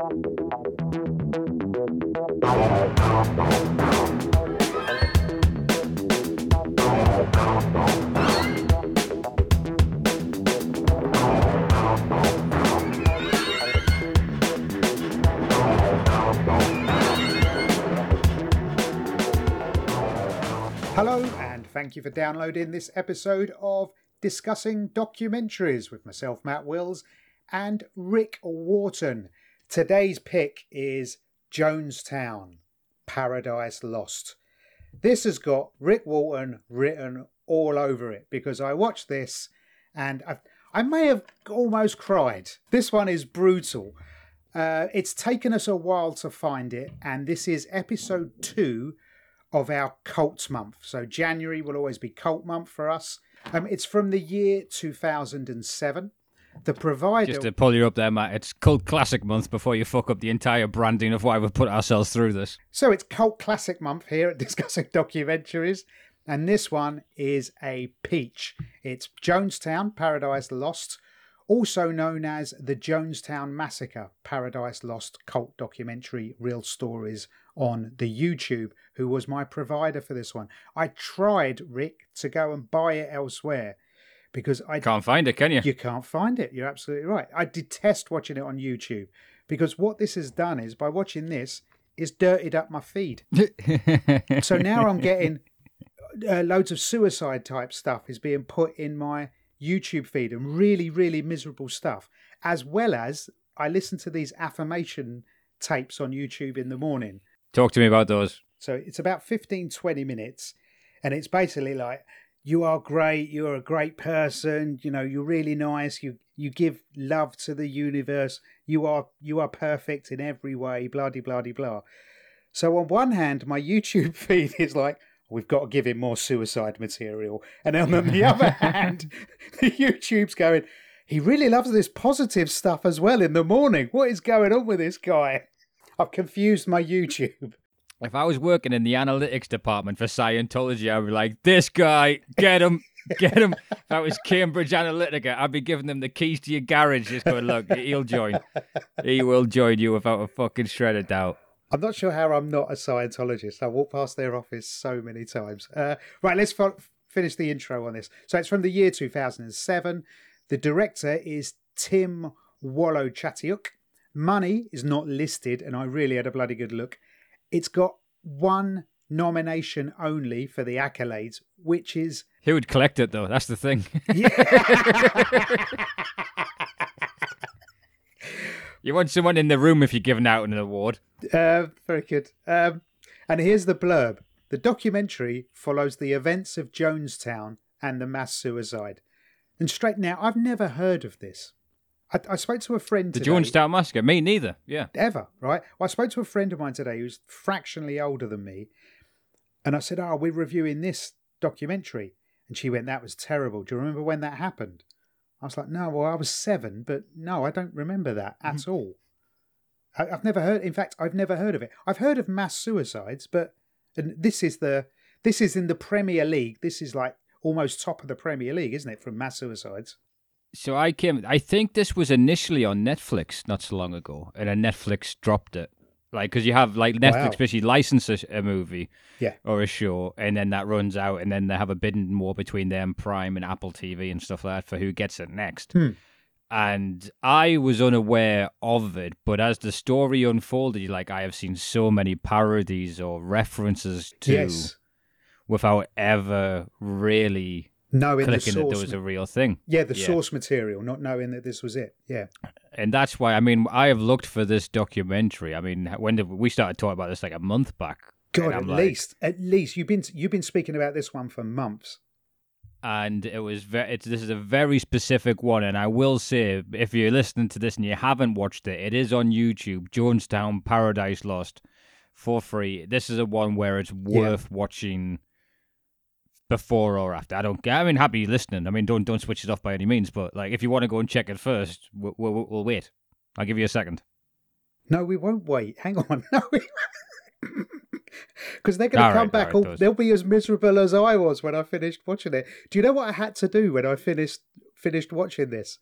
Hello, and thank you for downloading this episode of Discussing Documentaries with myself, Matt Wills, and Rick Wharton. Today's pick is Jonestown Paradise Lost. This has got Rick Wharton written all over it because I watched this and i I may have almost cried. This one is brutal. Uh, it's taken us a while to find it, and this is episode two of our cult month. So January will always be cult month for us. Um, it's from the year 2007. The provider. Just to pull you up there, Matt, it's cult classic month before you fuck up the entire branding of why we've put ourselves through this. So it's cult classic month here at discussing documentaries. And this one is a peach. It's Jonestown Paradise Lost, also known as the Jonestown Massacre Paradise Lost cult documentary, real stories on the YouTube, who was my provider for this one. I tried, Rick, to go and buy it elsewhere because I can't find it, can you? You can't find it. You're absolutely right. I detest watching it on YouTube because what this has done is by watching this is dirtied up my feed. so now I'm getting uh, loads of suicide type stuff is being put in my YouTube feed and really, really miserable stuff, as well as I listen to these affirmation tapes on YouTube in the morning Talk to me about those. So it's about 15, 20 minutes. And it's basically like, you are great. You're a great person. You know, you're really nice. You you give love to the universe. You are you are perfect in every way. Blah de blah de blah. So on one hand, my YouTube feed is like, we've got to give him more suicide material, and on the other hand, the YouTube's going, he really loves this positive stuff as well in the morning. What is going on with this guy? I've confused my YouTube. If I was working in the analytics department for Scientology, I'd be like, this guy, get him, get him. if I was Cambridge Analytica, I'd be giving them the keys to your garage, just going, look, he'll join. He will join you without a fucking shred of doubt. I'm not sure how I'm not a Scientologist. I walk past their office so many times. Uh, right, let's finish the intro on this. So it's from the year 2007. The director is Tim Wolochatiuk. Money is not listed, and I really had a bloody good look. It's got one nomination only for the accolades, which is. Who would collect it, though? That's the thing. you want someone in the room if you're giving out an award. Uh, very good. Um, and here's the blurb the documentary follows the events of Jonestown and the mass suicide. And straight now, I've never heard of this. I, I spoke to a friend. The today, Jonestown Massacre. Me neither. Yeah. Ever right? Well, I spoke to a friend of mine today who's fractionally older than me, and I said, "Oh, we're reviewing this documentary," and she went, "That was terrible. Do you remember when that happened?" I was like, "No, well, I was seven, but no, I don't remember that at mm-hmm. all." I, I've never heard. In fact, I've never heard of it. I've heard of mass suicides, but and this is the this is in the Premier League. This is like almost top of the Premier League, isn't it, from mass suicides? So I came. I think this was initially on Netflix not so long ago, and then Netflix dropped it. Like, because you have like Netflix wow. basically licenses a movie, yeah, or a show, and then that runs out, and then they have a bidding war between them, Prime and Apple TV and stuff like that for who gets it next. Hmm. And I was unaware of it, but as the story unfolded, like I have seen so many parodies or references to, yes. without ever really knowing clicking that there was a real thing. Yeah, the yeah. source material, not knowing that this was it. Yeah, and that's why I mean I have looked for this documentary. I mean, when did we started talking about this like a month back? God, at like, least at least you've been you've been speaking about this one for months. And it was very. It's, this is a very specific one, and I will say, if you're listening to this and you haven't watched it, it is on YouTube. Jonestown Paradise Lost for free. This is a one where it's worth yeah. watching before or after. I don't. Care. I mean, happy listening. I mean, don't don't switch it off by any means. But like, if you want to go and check it first, we'll, we'll, we'll wait. I'll give you a second. No, we won't wait. Hang on. No, because they're going to come right, back. All, they'll be as miserable as I was when I finished watching it. Do you know what I had to do when I finished finished watching this?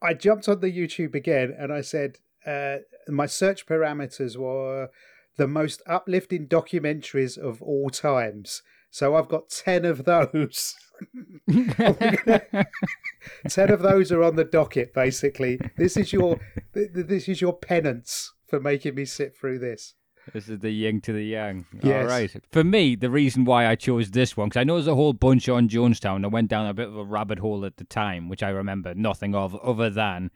I jumped on the YouTube again and I said, uh, my search parameters were the most uplifting documentaries of all times. So I've got 10 of those. 10 of those are on the docket basically. This is your this is your penance for making me sit through this. This is the yin to the yang. Yes. All right. For me, the reason why I chose this one, because I know there's a whole bunch on Jonestown. I went down a bit of a rabbit hole at the time, which I remember nothing of, other than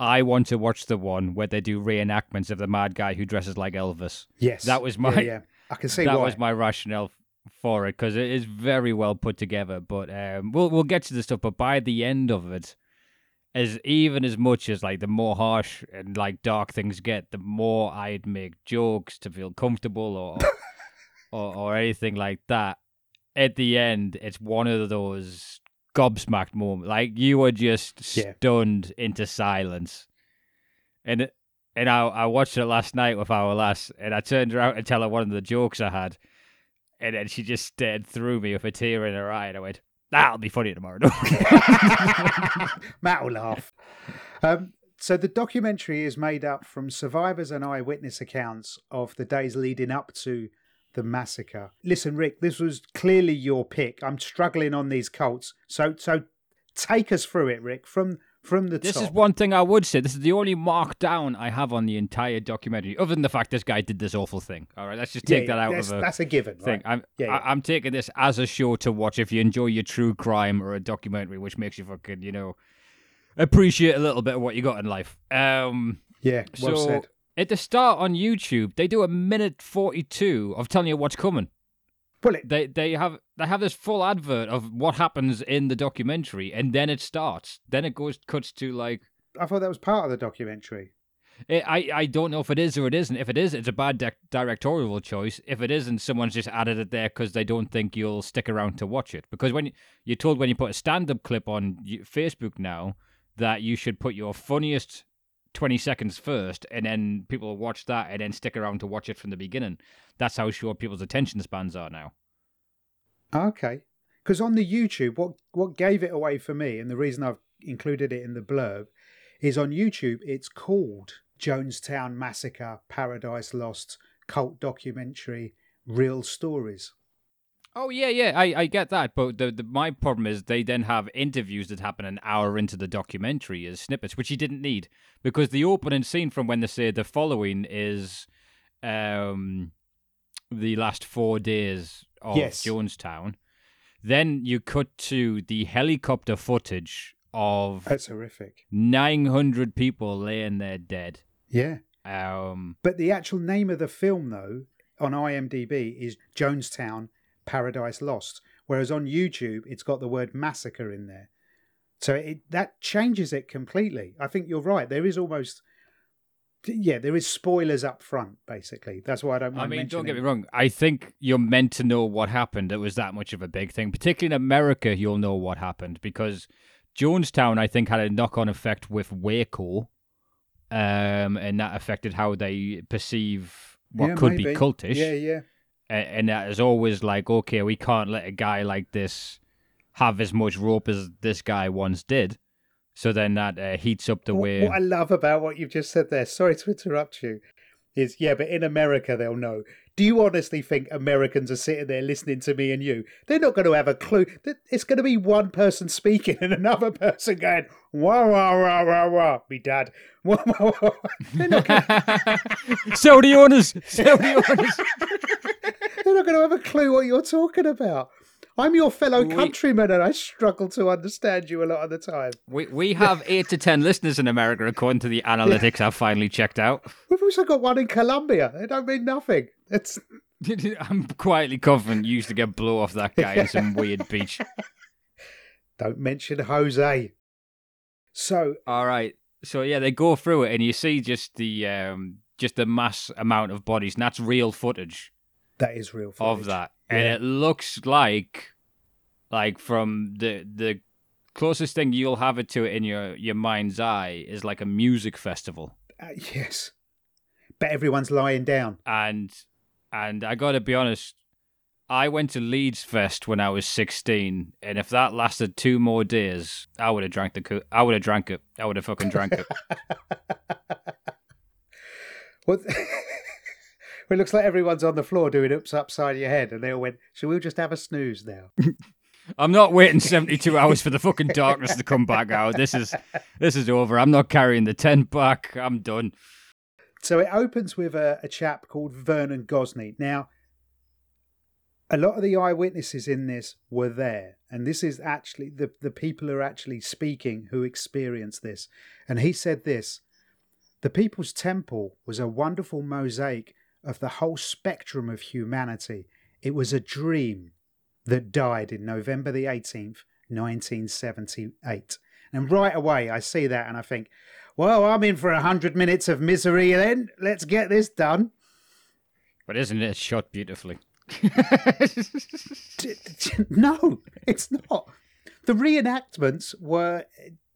I want to watch the one where they do reenactments of the mad guy who dresses like Elvis. Yes. That was my- Yeah, yeah. I can see that why. was my rationale for it because it is very well put together. But um, we'll we'll get to the stuff. But by the end of it, as even as much as like the more harsh and like dark things get, the more I'd make jokes to feel comfortable or or, or anything like that. At the end, it's one of those gobsmacked moments. Like you were just Yeah. stunned into silence, and it- and I I watched it last night with our lass, and I turned around to tell her one of the jokes I had, and then she just stared through me with a tear in her eye, and I went, "That'll be funny tomorrow." Matt will laugh. Um, so the documentary is made up from survivors and eyewitness accounts of the days leading up to the massacre. Listen, Rick, this was clearly your pick. I'm struggling on these cults, so so take us through it, Rick, from from the This top. is one thing I would say. This is the only markdown I have on the entire documentary, other than the fact this guy did this awful thing. All right, let's just take Yeah, that out that's, of a that's a given, thing. right? I'm Yeah, yeah. I, I'm taking this as a show to watch if you enjoy your true crime or a documentary, which makes you fucking you know appreciate a little bit of what you got in life. Um, Yeah, well so said. at the start on YouTube, they do a minute forty-two of telling you what's coming. Pull it. They they have they have this full advert of what happens in the documentary, and then it starts. Then it goes cuts to like I thought that was part of the documentary. I, I I don't know if it is or it isn't. If it is, it's a bad di- directorial choice. If it isn't, someone's just added it there because they don't think you'll stick around to watch it. Because when you, you're told when you put a stand-up clip on Facebook now that you should put your funniest 20 seconds first, and then people watch that and then stick around to watch it from the beginning. That's how short people's attention spans are now. Okay. Because on the YouTube, what what gave it away for me, and the reason I've included it in the blurb, is on YouTube. It's called Jonestown Massacre: Paradise Lost Cult Documentary, Real Stories. Oh yeah, yeah, I, I get that, but the, the my problem is they then have interviews that happen an hour into the documentary as snippets, which he didn't need because the opening scene from when they say the following is, um, the last four days of Yes. Jonestown. Then you cut to the helicopter footage of That's horrific. nine hundred people laying there dead. Yeah. Um, But the actual name of the film, though, on IMDb is Jonestown Paradise Lost, whereas on YouTube it's got the word massacre in there. So it that changes it completely. I think you're right. There is almost, yeah, there is spoilers up front. Basically, that's why I don't. I mean, don't get me wrong. I think you're meant to know what happened. It was that much of a big thing. Particularly in America, you'll know what happened because Jonestown, I think, had a knock-on effect with Waco, um, and that affected how they perceive what Yeah, could be cultish. Yeah, yeah. And that is always like, okay, we can't let a guy like this have as much rope as this guy once did. So then that uh, heats up the What- way. What I love about what you've just said there, sorry to interrupt you, is yeah, but in America they'll know. Do you honestly think Americans are sitting there listening to me and you? They're not going to have a clue. It's going to be one person speaking and another person going, wah, wah, wah, wah, wah, me dad. Wah, wah, wah. They're not going so the owners, so the owners. They're not going to have a clue what you're talking about. I'm your fellow We- countryman and I struggle to understand you a lot of the time. We we have eight to ten listeners in America, according to the analytics I've finally checked out. We've also got one in Colombia. They don't mean nothing. It's I'm quietly confident you used to get blow off that guy in some weird beach. Don't mention Jose. So, All right, so yeah, they go through it, and you see just the um just the mass amount of bodies, and that's real footage that is real footage. of that, and it looks like like from the the closest thing you'll have it to it in your your mind's eye is like a music festival. Uh, yes. But everyone's lying down. and and I got to be honest, I went to Leeds Fest when I was sixteen, and if that lasted two more days, I would have drank the. Co- I would have drank it. I would have fucking drank it. What? It looks like everyone's on the floor doing ups upside your head, and they all went, "Shall we just have a snooze now?" I'm not waiting 72 hours for the fucking darkness to come back out. This is this is over. I'm not carrying the tent back. I'm done. So it opens with a, a chap called Vernon Gosney. Now, a lot of the eyewitnesses in this were there, and this is actually the the people who are actually speaking who experienced this. And he said this: the People's Temple was a wonderful mosaic of the whole spectrum of humanity. It was a dream that died in November the 18th, 1978. And right away, I see that and I think, well, I'm in for a hundred minutes of misery then. Let's get this done. But isn't it shot beautifully? no, it's not. The reenactments were,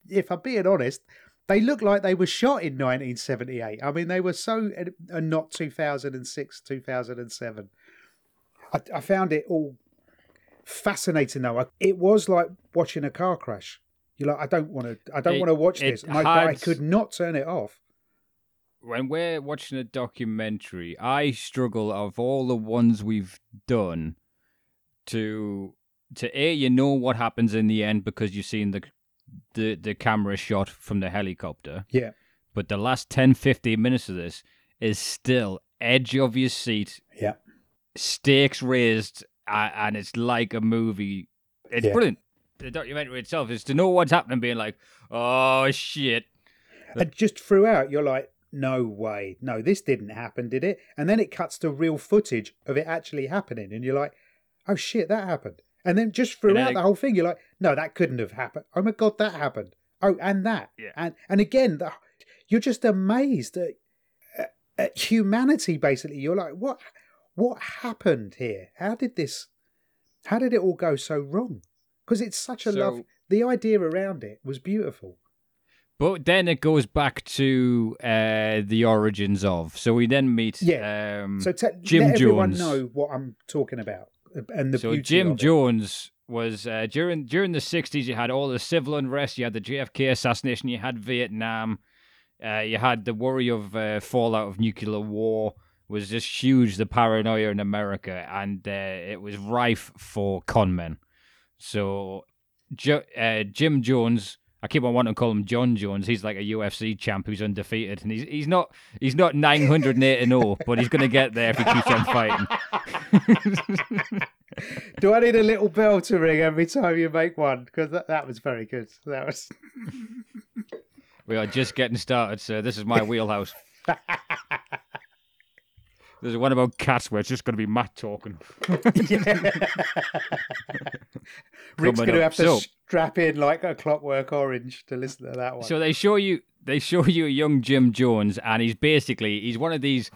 if I'm being honest, they look like they were shot in 1978. I mean, they were so uh, not 2006, 2007. I, I found it all fascinating though. It was like watching a car crash. You're like, I don't want to. I don't want to watch this. My, but I could not turn it off. when we're watching a documentary, I struggle of all the ones we've done to to a you know what happens in the end because you've seen the the the camera shot from the helicopter. Yeah, But the last 10, 15 minutes of this is still edge of your seat, yeah, stakes raised, uh, and it's like a movie. It's Yeah. brilliant. The documentary itself is to know what's happening, being like, oh shit. and just throughout, you're like, no way, no, this didn't happen, did it? And then it cuts to real footage of it actually happening, and you're like, oh shit, that happened. And then just throughout it- the whole thing, you're like, no, that couldn't have happened. Oh my god, that happened. Oh, and that, Yeah. and and again, the, you're just amazed at, at, at humanity. Basically, you're like, what, what happened here? How did this? How did it all go so wrong? Because it's such a love. The idea around it was beautiful. But then it goes back to uh, the origins of. So we then meet Yeah. um, So te- Jim let everyone Jones. know what I'm talking about and the so Jim. Jones was uh, during during the sixties. You had all the civil unrest. You had the JFK assassination. You had Vietnam. Uh, you had the worry of uh, fallout of nuclear war was just huge. The paranoia in America, and uh, it was rife for conmen. So jo- uh, Jim Jones. I keep on wanting to call him Jon Jones. He's like a UFC champ who's undefeated, and he's he's not he's not nine hundred eight and zero, but he's going to get there if he keeps on fighting. Do I need a little bell to ring every time you make one? Because that, that was very good. That was. We are just getting started, sir. This is my wheelhouse. There's one about cats where it's just going to be Matt talking. Rick's going to have to So- strap in like a clockwork orange to listen to that one. So they show you, they show you a young Jim Jones, and he's basically he's one of these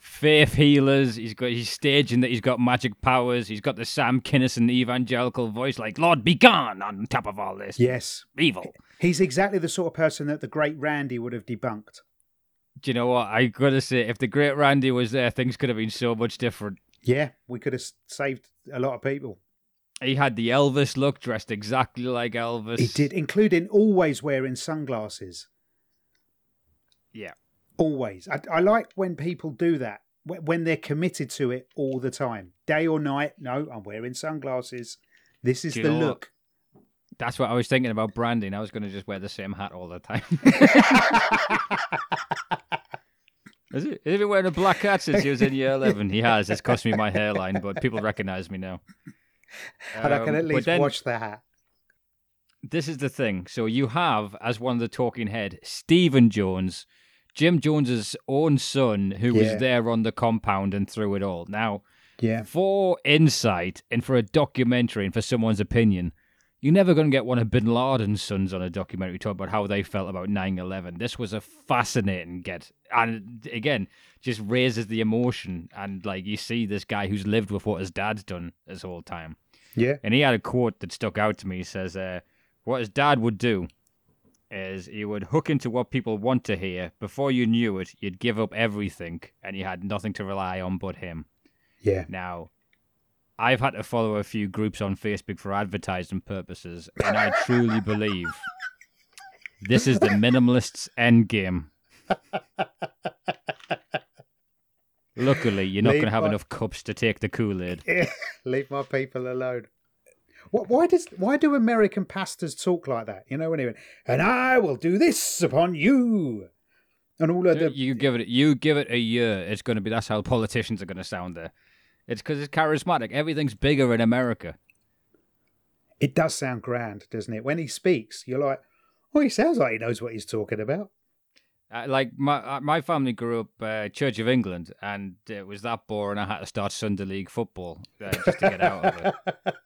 faith healers. He's got he's staging that he's got magic powers. He's got the Sam Kinison evangelical voice, like Lord be gone on top of all this yes, evil. he's exactly the sort of person that the great Randi would have debunked. Do you know what? I gotta say, if the great Randi was there, things could have been so much different. Yeah, we could have saved a lot of people. He had the Elvis look, dressed exactly like Elvis. He did, including always wearing sunglasses. Yeah. Always. I, I like when people do that, when they're committed to it all the time. Day or night, no, I'm wearing sunglasses. This is the know look. That's what I was thinking about branding. I was going to just wear the same hat all the time. Is it? Has he been wearing a black hat since he was in year 11? He has. It's cost me my hairline, but people recognize me now. and I can Um, at least then watch the hat. This is the thing. So you have, as one of the talking head, Stephen Jones, Jim Jones's own son, who Yeah. was there on the compound and through it all. Now, Yeah. for insight and for a documentary and for someone's opinion, you're never going to get one of Bin Laden's sons on a documentary talk about how they felt about 9 11. This was a fascinating get. And again, just raises the emotion. And like you see this guy who's lived with what his dad's done this whole time. Yeah. And he had a quote that stuck out to me. He says, uh, What his dad would do is he would hook into what people want to hear. Before you knew it, you'd give up everything and you had nothing to rely on but him. Yeah. Now, I've had to follow a few groups on Facebook for advertising purposes, and I truly believe this is the minimalist's end game. Luckily, you're not going to have my- enough cups to take the Kool Aid. Leave my people alone. What, why does why do American pastors talk like that? You know when he went, and I will do this upon you, and all of the You give it, you give it a year. It's going to be. That's how politicians are going to sound there. It's because it's charismatic. Everything's bigger in America. it does sound grand, doesn't it? When he speaks, you're like, oh, he sounds like he knows what he's talking about. Uh, like my uh, my family grew up uh, Church of England, and it was that boring. I had to start Sunday League football uh, just to get out of it.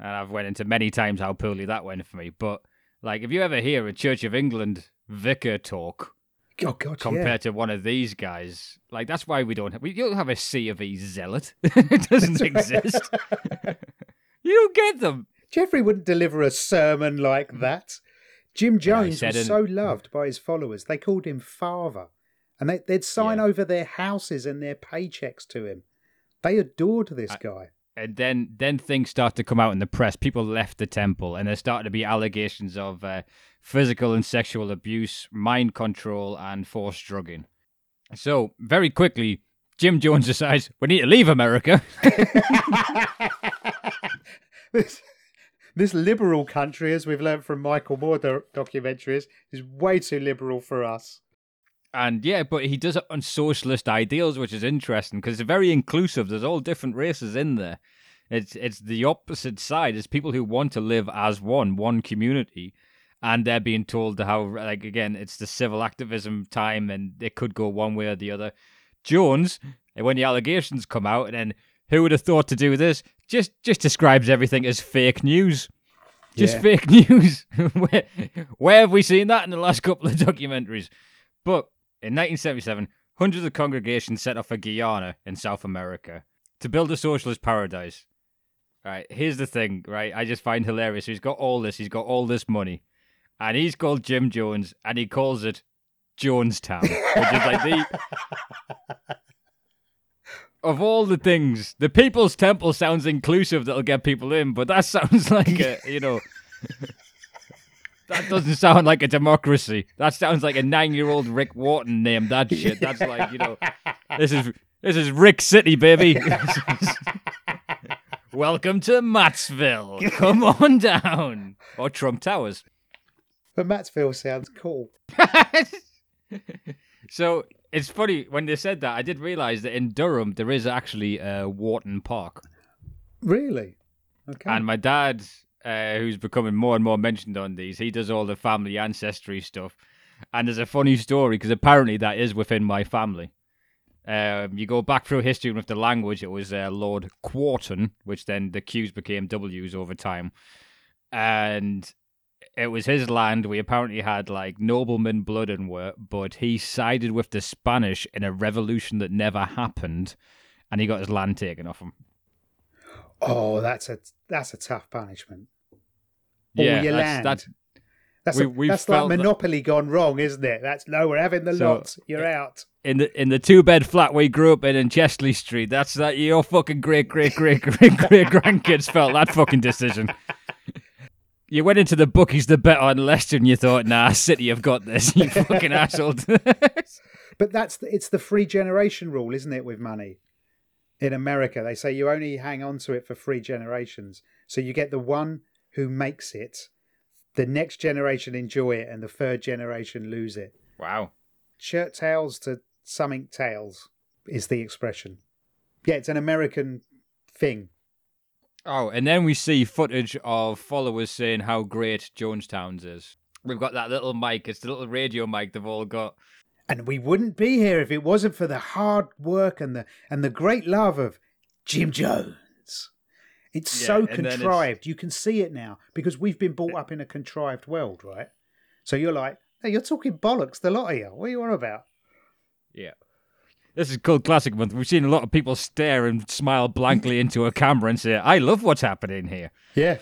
And I've went into many times how poorly that went for me. But like, if you ever hear a Church of England vicar talk Oh God, compared to one of these guys, like that's why we don't have, we don't have a C of E zealot. it doesn't exist. you don't get them. Jeffrey wouldn't deliver a sermon like mm. that. Jim Jones said was so loved by his followers, they called him father. And they, they'd sign Yeah. over their houses and their paychecks to him. They adored this I- guy. And then then things start to come out in the press. People left the temple, and there started to be allegations of uh, physical and sexual abuse, mind control, and forced drugging. So very quickly, Jim Jones decides we need to leave America. this, this liberal country, as we've learned from Michael Moore do- documentaries, is way too liberal for us. And yeah, but he does it on socialist ideals, which is interesting because it's very inclusive. There's all different races in there. It's it's the opposite side. It's people who want to live as one, one community, and they're being told how like again, it's the civil activism time, and it could go one way or the other. Jones, when the allegations come out, and then who would have thought to do this? Just just describes everything as fake news. Just Yeah. fake news. where, where have we seen that in the last couple of documentaries? But in 1977, hundreds of congregations set off for Guyana in South America to build a socialist paradise. Right, here's the thing, right? I just find hilarious. He's got all this, he's got all this money, and he's called Jim Jones, and he calls it Jonestown, which is like the. Of all the things, the People's Temple sounds inclusive that'll get people in, but that sounds like a, you know. That doesn't sound like a democracy. That sounds like a nine-year-old Rick Wharton named that shit. That's like you know, this is this is Rick City, baby. Welcome to Mattsville. Come on down, or Trump Towers. But Mattsville sounds cool. so it's funny when they said that. I did realize that in Durham there is actually a Wharton Park, Really? Okay. and my dad, uh, who's becoming more and more mentioned on these, he does all the family ancestry stuff. And there's a funny story because apparently that is within my family. Um, you go back through history with the language, it was uh, Lord Quarton, which then the Q's became W's over time. And it was his land. We apparently had like nobleman blood and work, but he sided with the Spanish in a revolution that never happened, and he got his land taken off him. oh, that's a that's a tough punishment. All yeah, your that's, land. that's That's, we- a- we've that's like felt that- Monopoly gone wrong, isn't it? That's no, we're having the So, lot. You're out. in the in the two bed flat we grew up in in Chesley Street. That's that your fucking great great great great great grandkids felt that fucking decision. You went into the bookies the bet on Leicester and you thought, nah, City have got this, you fucking asshole. But that's the, it's the free generation rule, isn't it? With money in America, they say you only hang on to it for three generations. So you get the one who makes it, the next generation enjoy it, and the third generation lose it. wow. Shirt tails to something tails is the expression. Yeah, it's an American thing. Oh, and then we see footage of followers saying how great Jonestown's is. We've got that little mic. It's the little radio mic they've all got. And we wouldn't be here if it wasn't for the hard work and the and the great love of Jim Jones. It's Yeah, so contrived. You can see it now because we've been brought up in a contrived world, right? So you're like, hey, you're talking bollocks, the lot of you. What are you on about? Yeah. This is called Classic Month. We've seen a lot of people stare and smile blankly into a camera and say, I love what's happening here. Yeah.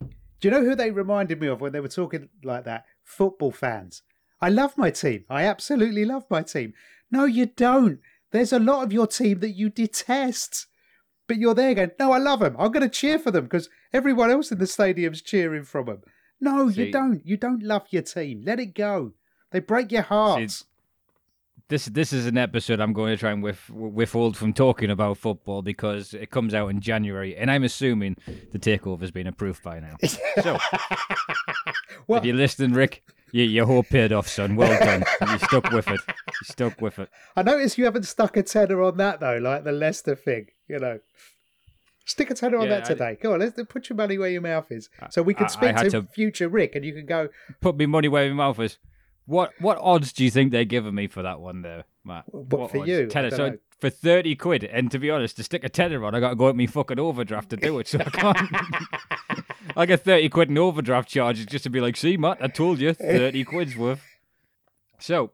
Do you know who they reminded me of when they were talking like that? Football fans. I love my team. I absolutely love my team. No, you don't. There's a lot of your team that you detest. But you're there going, no, I love them. I'm going to cheer for them because everyone else in the stadium's cheering from them. No, See- you don't. You don't love your team. Let it go. They break your hearts. this this is an episode I'm going to try and with, withhold from talking about football because it comes out in January, and I'm assuming the takeover has been approved by now. So, Well- if you're listening, Rick, you, your hope paid off, son. Well done. You stuck with it. You stuck with it. I notice you haven't stuck a tenner on that though, like the Leicester thing. You know, stick a tenner on that I- today. Come on, let's put your money where your mouth is, so we can speak to, to- future Rick, and you can go. Put me money where my mouth is. What what odds do you think they're giving me for that one there, Matt? What for odds? you? Tenner. So know. for thirty quid, and to be honest, to stick a tenner on, I got to go at me fucking overdraft to do it. So I can't. I get thirty quid in overdraft charges just to be like, see, Matt, I told you, thirty quid's worth. So.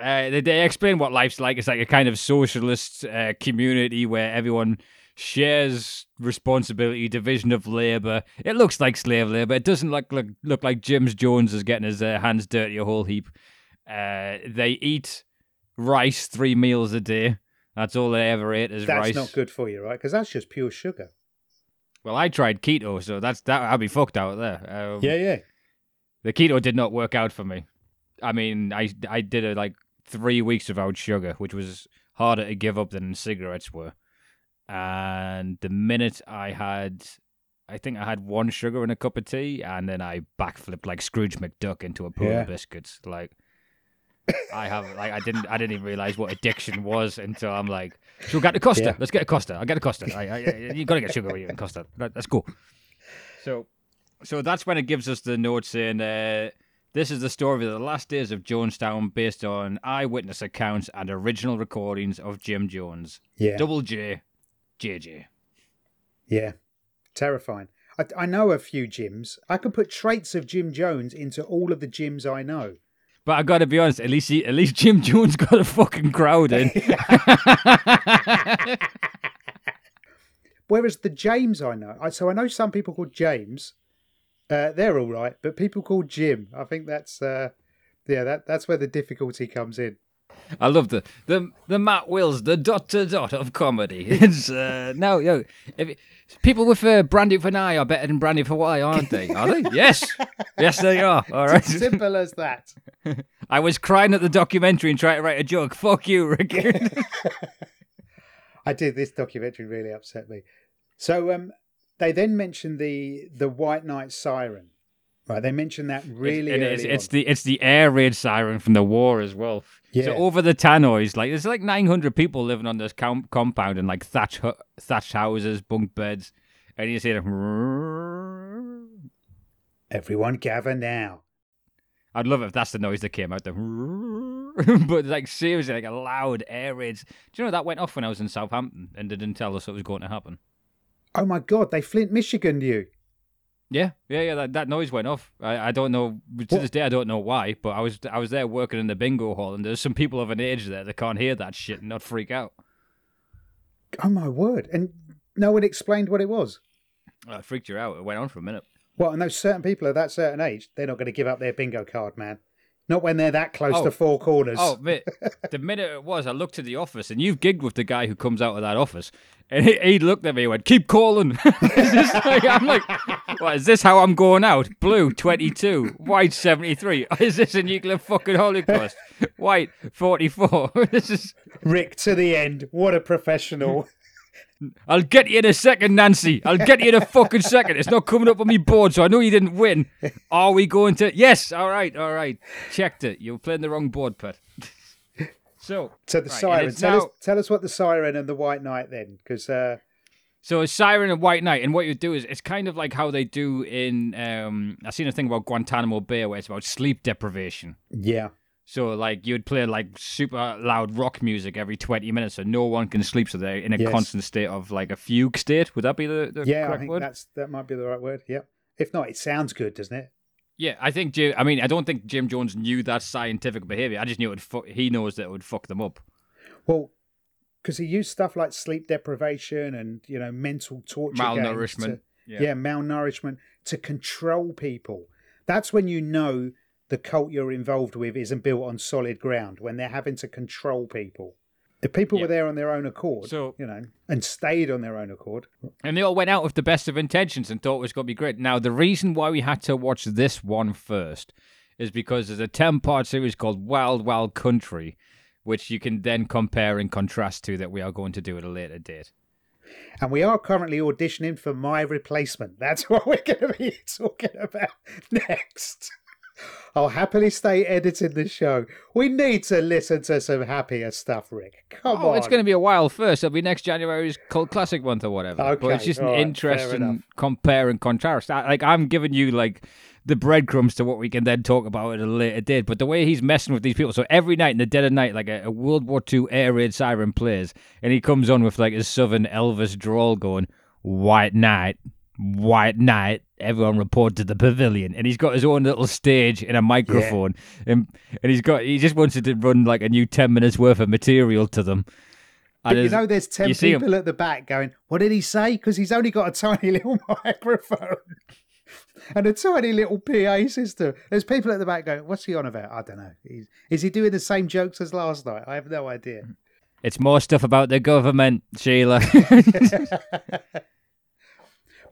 Uh, they, they explain what life's like. It's like a kind of socialist uh, community where everyone shares responsibility, division of labor. It looks like slave labor. It doesn't look look, look like James Jones is getting his uh, hands dirty a whole heap. Uh, they eat rice three meals a day. That's all they ever ate is That's rice. That's not good for you, right? Because that's just pure sugar. Well, I tried keto, so that's that. I'll be fucked out there. Um, yeah. the keto did not work out for me. I mean, I I did a like three weeks without sugar, which was harder to give up than cigarettes were. And the minute I had, I think I had one sugar in a cup of tea, and then I backflipped like Scrooge McDuck into a pool Yeah. of biscuits. Like I have, like I didn't, I didn't even realize what addiction was until I'm like, so we got the Costa. Yeah. Let's get a Costa. I get a Costa. I, I, you gotta get sugar with you in Costa. Right, Let's go. So, so that's when it gives us the note saying, uh, this is the story of the last days of Jonestown based on eyewitness accounts and original recordings of Jim Jones. Yeah. Double J, JJ. Yeah. Terrifying. I, I know a few Jims. I could put traits of Jim Jones into all of the Jims I know. But I gotta be honest, at least he, at least Jim Jones got a fucking crowd in. Whereas the James I know, I, so I know some people called James. Uh, they're all right, but people called Jim, I think that's uh, yeah, that that's where the difficulty comes in. I love the the the Matt Wills, the dot to dot of comedy. It's uh, no, yo, if, people with uh, brandy for an eye are better than brandy for Y, aren't they? Are they? Yes, yes, they are. All right. Simple as that. I was crying at the documentary and trying to write a joke. Fuck you, Rick. I did. This documentary really upset me. So um, they then mentioned the the White Night siren. Right, they mentioned that really And early it's, it's the it's the air raid siren from the war as well. Yeah. So over the tannoys, like there's like 900 people living on this com- compound in like thatch thatched houses, bunk beds, and you see them. Everyone gather now. I'd love it if that's the noise that came out. The but like seriously, like a loud air raids. Do you know that went off when I was in Southampton and they didn't tell us it was going to happen? Oh my God! They Flint, Michigan, you. Yeah, yeah, yeah. That, that noise went off. I, I don't know to What? this day. I don't know why, but I was I was there working in the bingo hall, and there's some people of an age there that can't hear that shit and not freak out. Oh my word! And no one explained what it was. Oh, it freaked you out. It went on for a minute. Well, and those certain people of that certain age, they're not going to give up their bingo card, man. Not when they're that close Oh. to four corners. Oh, mate, the minute it was, I looked to the office, and you've gigged with the guy who comes out of that office, and he, he looked at me and went, "Keep calling." Like- I'm like, "What is this? How I'm going out? Blue twenty two, white seventy three. Is this a nuclear fucking holocaust? White forty four. this is." Rick to the end. What a professional. I'll get you in a second, Nancy. I'll get you in a fucking second. It's not coming up on me board, so I know you didn't win. Are we going to? Yes. All right. All right. Checked it. You were playing the wrong board, Pat. So, So the Right, siren. Tell us, tell us what the siren and the White Night then, because uh, so it's Siren and White Night, and what you do is it's kind of like how they do in. Um, I've seen a thing about Guantanamo Bay where it's about sleep deprivation. yeah, So like you'd play like super loud rock music every twenty minutes, so no one can sleep. So they're in a Yes. constant state of like a fugue state. Would that be the, the yeah, I think word? that's that might be the right word. Yep. If not, it sounds good, doesn't it? Yeah, I think Jim. I mean, I don't think Jim Jones knew that scientific behavior. I just knew it would. Fu- he knows that it would fuck them up. Well, because he used stuff like sleep deprivation and you know mental torture, Malnourishment. to- Yeah. yeah, malnourishment to control people. That's when you know the cult you're involved with isn't built on solid ground. When they're having to control people. If people Yeah. were there on their own accord, So- you know, and stayed on their own accord, And they all went out with the best of intentions and thought it was going to be great. Now, the reason why we had to watch this one first is because there's a 10 part series called Wild Wild Country, which you can then compare and contrast to that we are going to do at a later date. And we are currently auditioning for my replacement. That's what we're going to be talking about next. I'll happily stay editing the show. We need to listen to some happier stuff, Rick. Come oh, on. it's going to be a while first. It'll be next January's Cult Classic month or whatever. Okay, but it's just an right, interesting compare and contrast. I, like I'm giving you like the breadcrumbs to what we can then talk about at a later date. But the way he's messing with these people, so every night in the dead of night, like a, a World War II air raid siren plays, and he comes on with like his southern Elvis drawl going, "White Night." White night, everyone report to the pavilion, and he's got his own little stage and a microphone, and and he's got he just wanted to run like a new ten minutes worth of material to them. But And you know, there's 10 you see 'em- people at the back going, What did he say? Because he's only got a tiny little microphone and a tiny little PA system. There's people at the back going, What's he on about? I don't know. He's, is he doing the same jokes as last night? I have no idea. It's more stuff about the government, Sheila.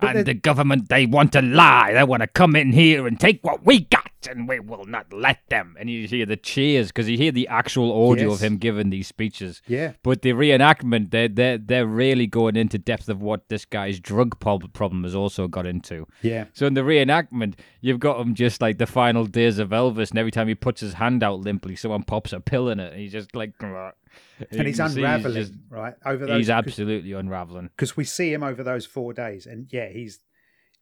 And the- the government, they want to lie. They want to come in here and take what we got, and we will not let them. And you hear the cheers because you hear the actual audio Yes. of him giving these speeches. Yeah. But the reenactment, they're, they're, they're really going into depth of what this guy's drug prob- problem has also got into. Yeah. So in the reenactment, you've got him just like the final days of Elvis, and every time he puts his hand out limply, someone pops a pill in it, and he's just like, And he's unraveling, right? Over those. He's absolutely unraveling. Because we see him over those four days. And yeah, he's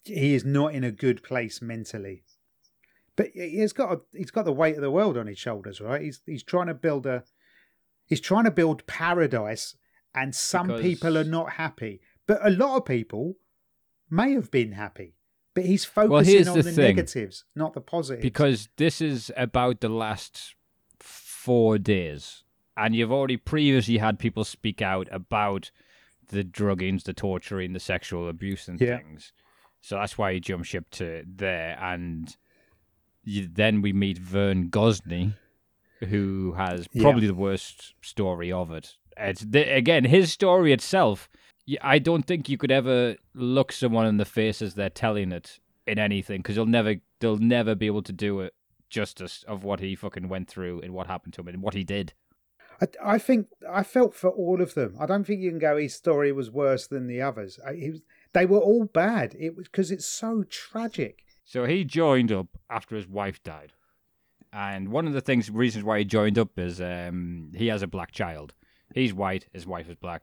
he is not in a good place mentally. But he's got a, he's got the weight of the world on his shoulders, right? He's he's trying to build a he's trying to build paradise, and some Because- people are not happy. But a lot of people may have been happy. But he's focusing here's on the the, thing. negatives, not the positives. because this is about the last four days, and you've already previously had people speak out about the druggings, the torturing, the sexual abuse, and Yeah. things. So that's why you jump ship to there, and you, then we meet Vern Gosney, who has Yeah. probably the worst story of it. It's the, again his story itself. I don't think you could ever look someone in the face as they're telling it in anything because they'll never they'll never be able to do it justice of what he fucking went through and what happened to him and what he did. I, I think I felt for all of them. I don't think you can go his story was worse than the others. I, was, they were all bad. It was because it's so tragic. So he joined up after his wife died, and one of the things reasons why he joined up is um, he has a black child. He's white, his wife is black,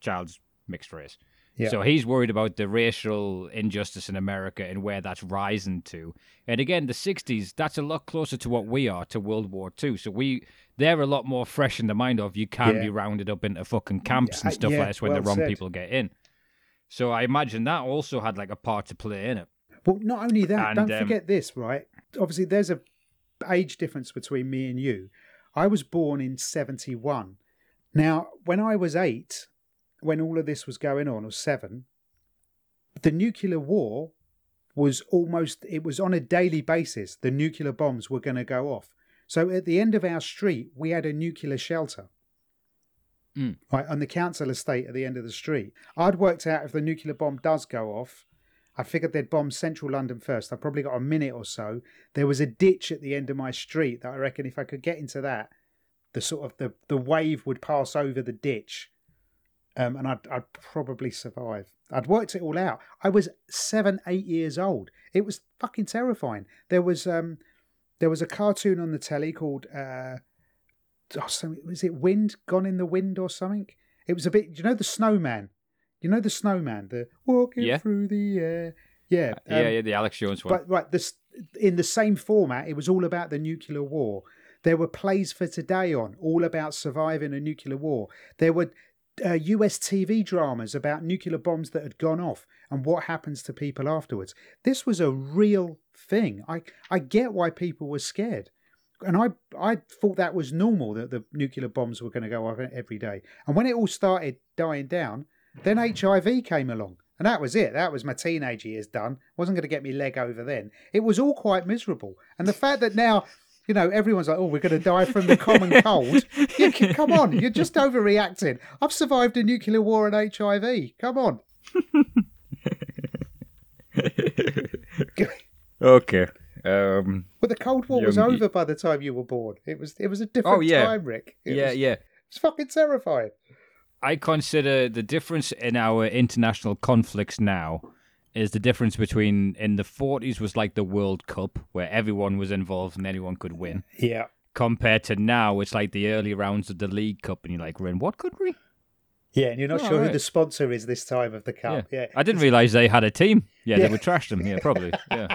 child's mixed race. Yeah. So he's worried about the racial injustice in America and where that's rising to. And again, the '60s, that's a lot closer to what we are to World War II. So we they're a lot more fresh in the mind of you can Yeah. be rounded up into fucking camps and stuff yeah, like this when the wrong said. people get in. So I imagine that also had like a part to play in it. Well, not only that, And, don't um, forget this, right? Obviously, there's a age difference between me and you. I was born in 71. Now, when I was eight, when all of this was going on, or seven, the nuclear war was almost, it was on a daily basis. The nuclear bombs were going to go off. So at the end of our street, we had a nuclear shelter. Mm. Right, on the council estate at the end of the street. I'd worked out if the nuclear bomb does go off, I figured they'd bomb central London first. I probably got a minute or so. There was a ditch at the end of my street that I reckon if I could get into that, the sort of the, the wave would pass over the ditch, um, and I'd I'd probably survive. I'd worked it all out. I was seven, eight years old. It was fucking terrifying. There was um, there was a cartoon on the telly called uh, oh, something, was it Wind Gone in the Wind or something? It was a bit. You know the snowman. You know the snowman. The walking Yeah. through the air. Yeah. yeah, um, yeah, the Aled Jones one. but right, this in the same format, it was all about the nuclear war. There were plays for today on all about surviving a nuclear war. There were uh, US TV dramas about nuclear bombs that had gone off and what happens to people afterwards. This was a real thing. I I get why people were scared. And I, I thought that was normal that the nuclear bombs were going to go off every day. And when it all started dying down, then HIV came along. And that was it. That was my teenage years done. Wasn't going to get me leg over then. It was all quite miserable. And the fact that now, you know, everyone's like, oh, we're going to die from the common cold. C- come on. You're just overreacting. I've survived a nuclear war and HIV. Come on. Okay. Um, well, the Cold War was young- over by the time you were born. It was it was a different Oh, yeah. time, Rick. It yeah, was, yeah. It's fucking terrifying. I consider the difference in our international conflicts now is the difference between in the 40s was like the World Cup where everyone was involved and anyone could win. Yeah. Compared to now, it's like the early rounds of the League Cup, and you're like, we're in what country? Yeah, and you're not Oh, sure who the sponsor is this time of the cup. Yeah. I didn't realize they had a team. Yeah, Yeah. they would trash them. Yeah, probably. Yeah.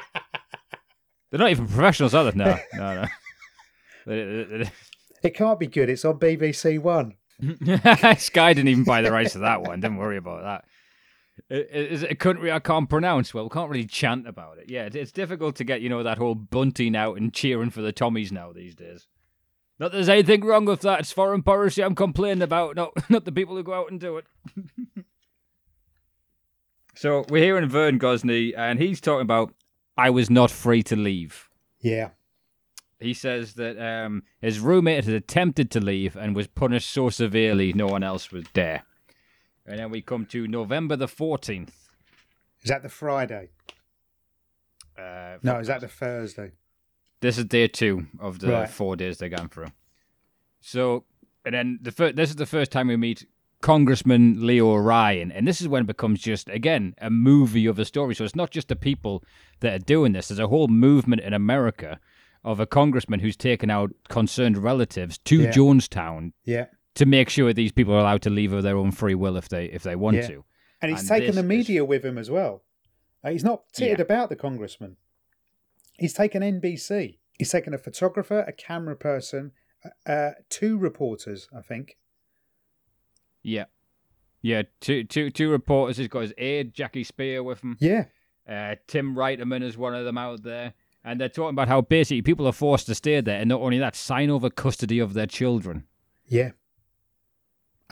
They're not even professionals, are they? No, no, no. It can't be good. It's on BBC One. Sky didn't even buy the rights to that one. Don't worry about that. I- i- it a country I can't pronounce? Well, we can't really chant about it. Yeah, it's difficult to get, you know, that whole bunting out and cheering for the Tommies now these days. Not that there's anything wrong with that. It's foreign policy I'm complaining about, not, not the people who go out and do it. so we're hearing Vern Gosney, and he's talking about I was not free to leave. Yeah. He says that um, his roommate had attempted to leave and was punished so severely no one else was there. And then we come to November the 14th. Is that the Friday? Uh, No, is that the Thursday? This is day two of the Right. four days they're going through. So, and then the fir- this is the first time we meet Congressman Leo Ryan, and this is when it becomes just again a movie of a story. So it's not just the people that are doing this. There's a whole movement in America of a congressman who's taken out concerned relatives to Yeah. Jonestown Yeah. to make sure these people are allowed to leave of their own free will if they if they want Yeah. to. And he's And taken the is- media with him as well. Uh, he's not tittered Yeah. about the congressman. He's taken NBC. He's taken a photographer, a camera person, uh, uh, two reporters, I think. Yeah, yeah. Two two two reporters. He's got his aide Jackie Speier with him. Yeah. Uh, Tim Reiterman is one of them out there. And they're talking about how basically people are forced to stay there, and not only that, sign over custody of their children. Yeah.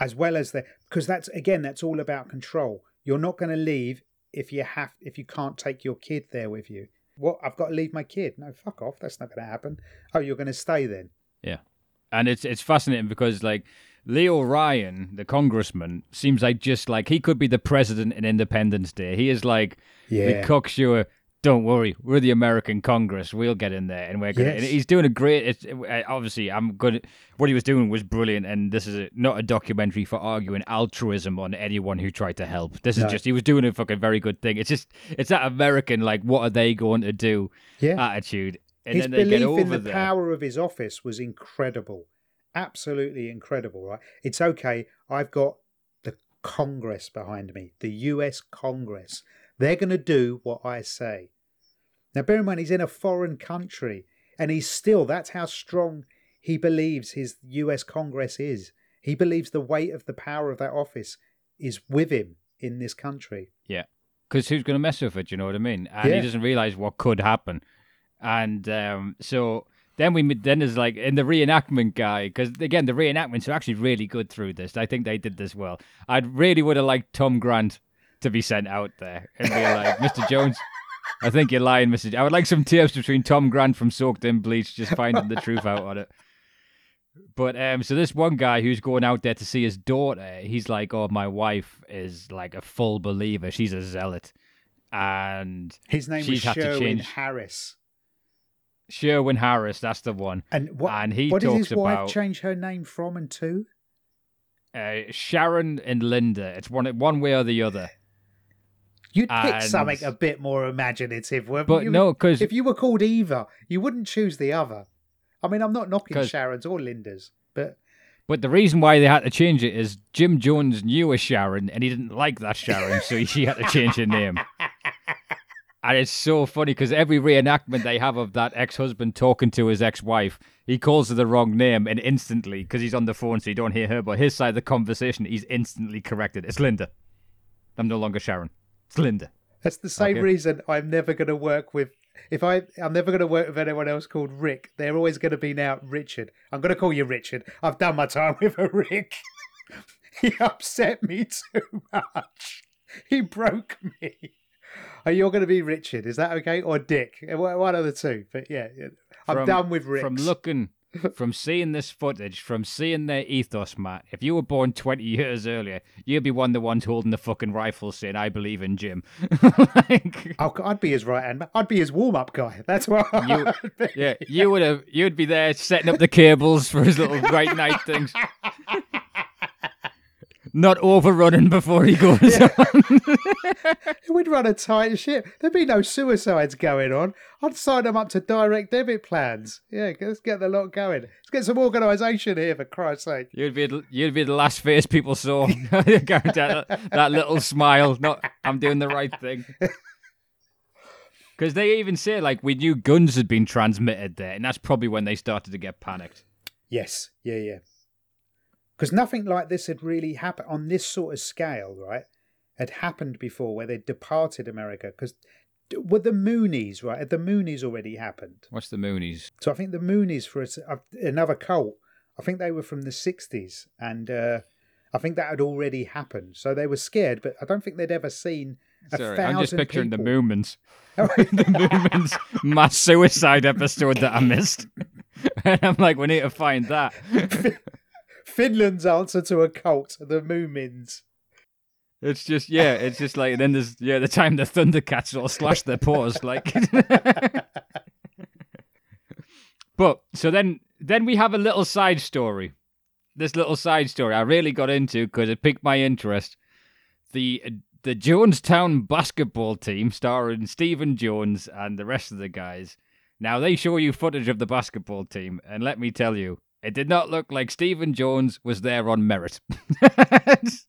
As well as the because that's again that's all about control. You're not going to leave if you have if you can't take your kid there with you. What I've got to leave my kid? No, fuck off. That's not going to happen. Oh, you're going to stay then? Yeah, and it's it's fascinating because like Leo Ryan, the congressman, seems like just like he could be the president in Independence Day. He is like the Yeah. cocksure. Don't worry, we're the American Congress. We'll get in there, and we're gonna. Yes. And he's doing a great. It's, obviously, I'm good. What he was doing was brilliant, and this is a, not a documentary for arguing altruism on anyone who tried to help. This is just he was doing a fucking very good thing. It's just it's that American like, what are they going to do? Yeah. attitude, and his then they get belief over in the there. power of his office was incredible absolutely incredible right it's okay i've got the congress behind me the us congress they're going to do what i say now bear in mind he's in a foreign country and he's still that's how strong he believes his us congress is he believes the weight of the power of that office is with him in this country Yeah. because who's going to mess with it? You know what I mean? And Yeah. he doesn't realize what could happen. And um, so then we then there's like in the reenactment guy because again the reenactments are actually really good through this. I think they did this well. I really would have liked Tom Grant to be sent out there and be like, Mr. Jones. I think you're lying, Mr. I would like some tips between Tom Grant from Soaked in Bleach, just finding the truth out on it. But um, so this one guy who's going out there to see his daughter, he's like, "Oh, my wife is like a full believer. She's a zealot," and his name She's was sherwin harris Sherwin Harris, that's the one. and what, And he what did his wife about- change her name from and to Uh, Sharon and Linda. It's one one way or the other. You'd pick And- something a bit more imaginative, wouldn't But you? no, because if you were called Eva, you wouldn't choose the other. I mean, I'm not knocking Sharon's or Linda's, but but the reason why they had to change it is Jim Jones knew a Sharon and he didn't like that Sharon, so she had to change her name. And it's so funny because every reenactment they have of that ex-husband talking to his ex-wife, he calls her the wrong name, and instantly, because he's on the phone, so you don't hear her, but his side of the conversation, he's instantly corrected. It's Linda. I'm no longer Sharon. It's Linda. that's the same Okay. reason I'm never going to work with. If I, I'm never going to work with anyone else called Rick. They're always going to be now Richard. I'm going to call you Richard. I've done my time with a Rick. he upset me too much. He broke me. Oh, Are you going to be Richard? Is that okay? Or Dick? Eh, one of the two. But yeah. I'm From- done with Rick. From looking from seeing this footage, from seeing their ethos, Matt, if you were born 20 years earlier, you'd be one of the ones holding the fucking rifle saying, I believe in Jim. like, oh, I'll, I'd be his right hand. I'd be his warm up guy. That's what you, I'd be. yeah, you would have, you'd be there setting up the cables for his little great night things. Not overrunning before he goes on. We'd run a tight ship. There'd be no suicides going on. I'd sign them up to direct debit plans. Yeah, let's get the lot going. Let's get some organisation here, for Christ's sake. You'd be, you'd be the last face people saw. that, that little smile. Not, I'm doing the right thing. Because they even say like we knew guns had been transmitted there, and that's probably when they started to get panicked. Yes, yeah, yeah. Because nothing like this had really happened on this sort of scale, right? Had happened before where they'd departed America. Because were the Moonies, right? Had the Moonies already happened? What's the Moonies? So I think the Moonies for uh, another cult. I think they were from the '60s, and uh, I think that had already happened. So they were scared, but I don't think they'd ever seen a Sorry, thousand I'm just picturing people. the Moomins. the Moomins mass suicide episode that I missed. and I'm like, we need to find that. Finland's answer to a cult, the Moomins. It's just yeah, it's just like then there's yeah the time the Thundercats all slash their paws like. but so then then we have a little side story. This little side story I really got into because it piqued my interest. The the Jonestown basketball team starring Stephen Jones and the rest of the guys. Now they show you footage of the basketball team, and let me tell you, it did not look like Stephen Jones was there on merit.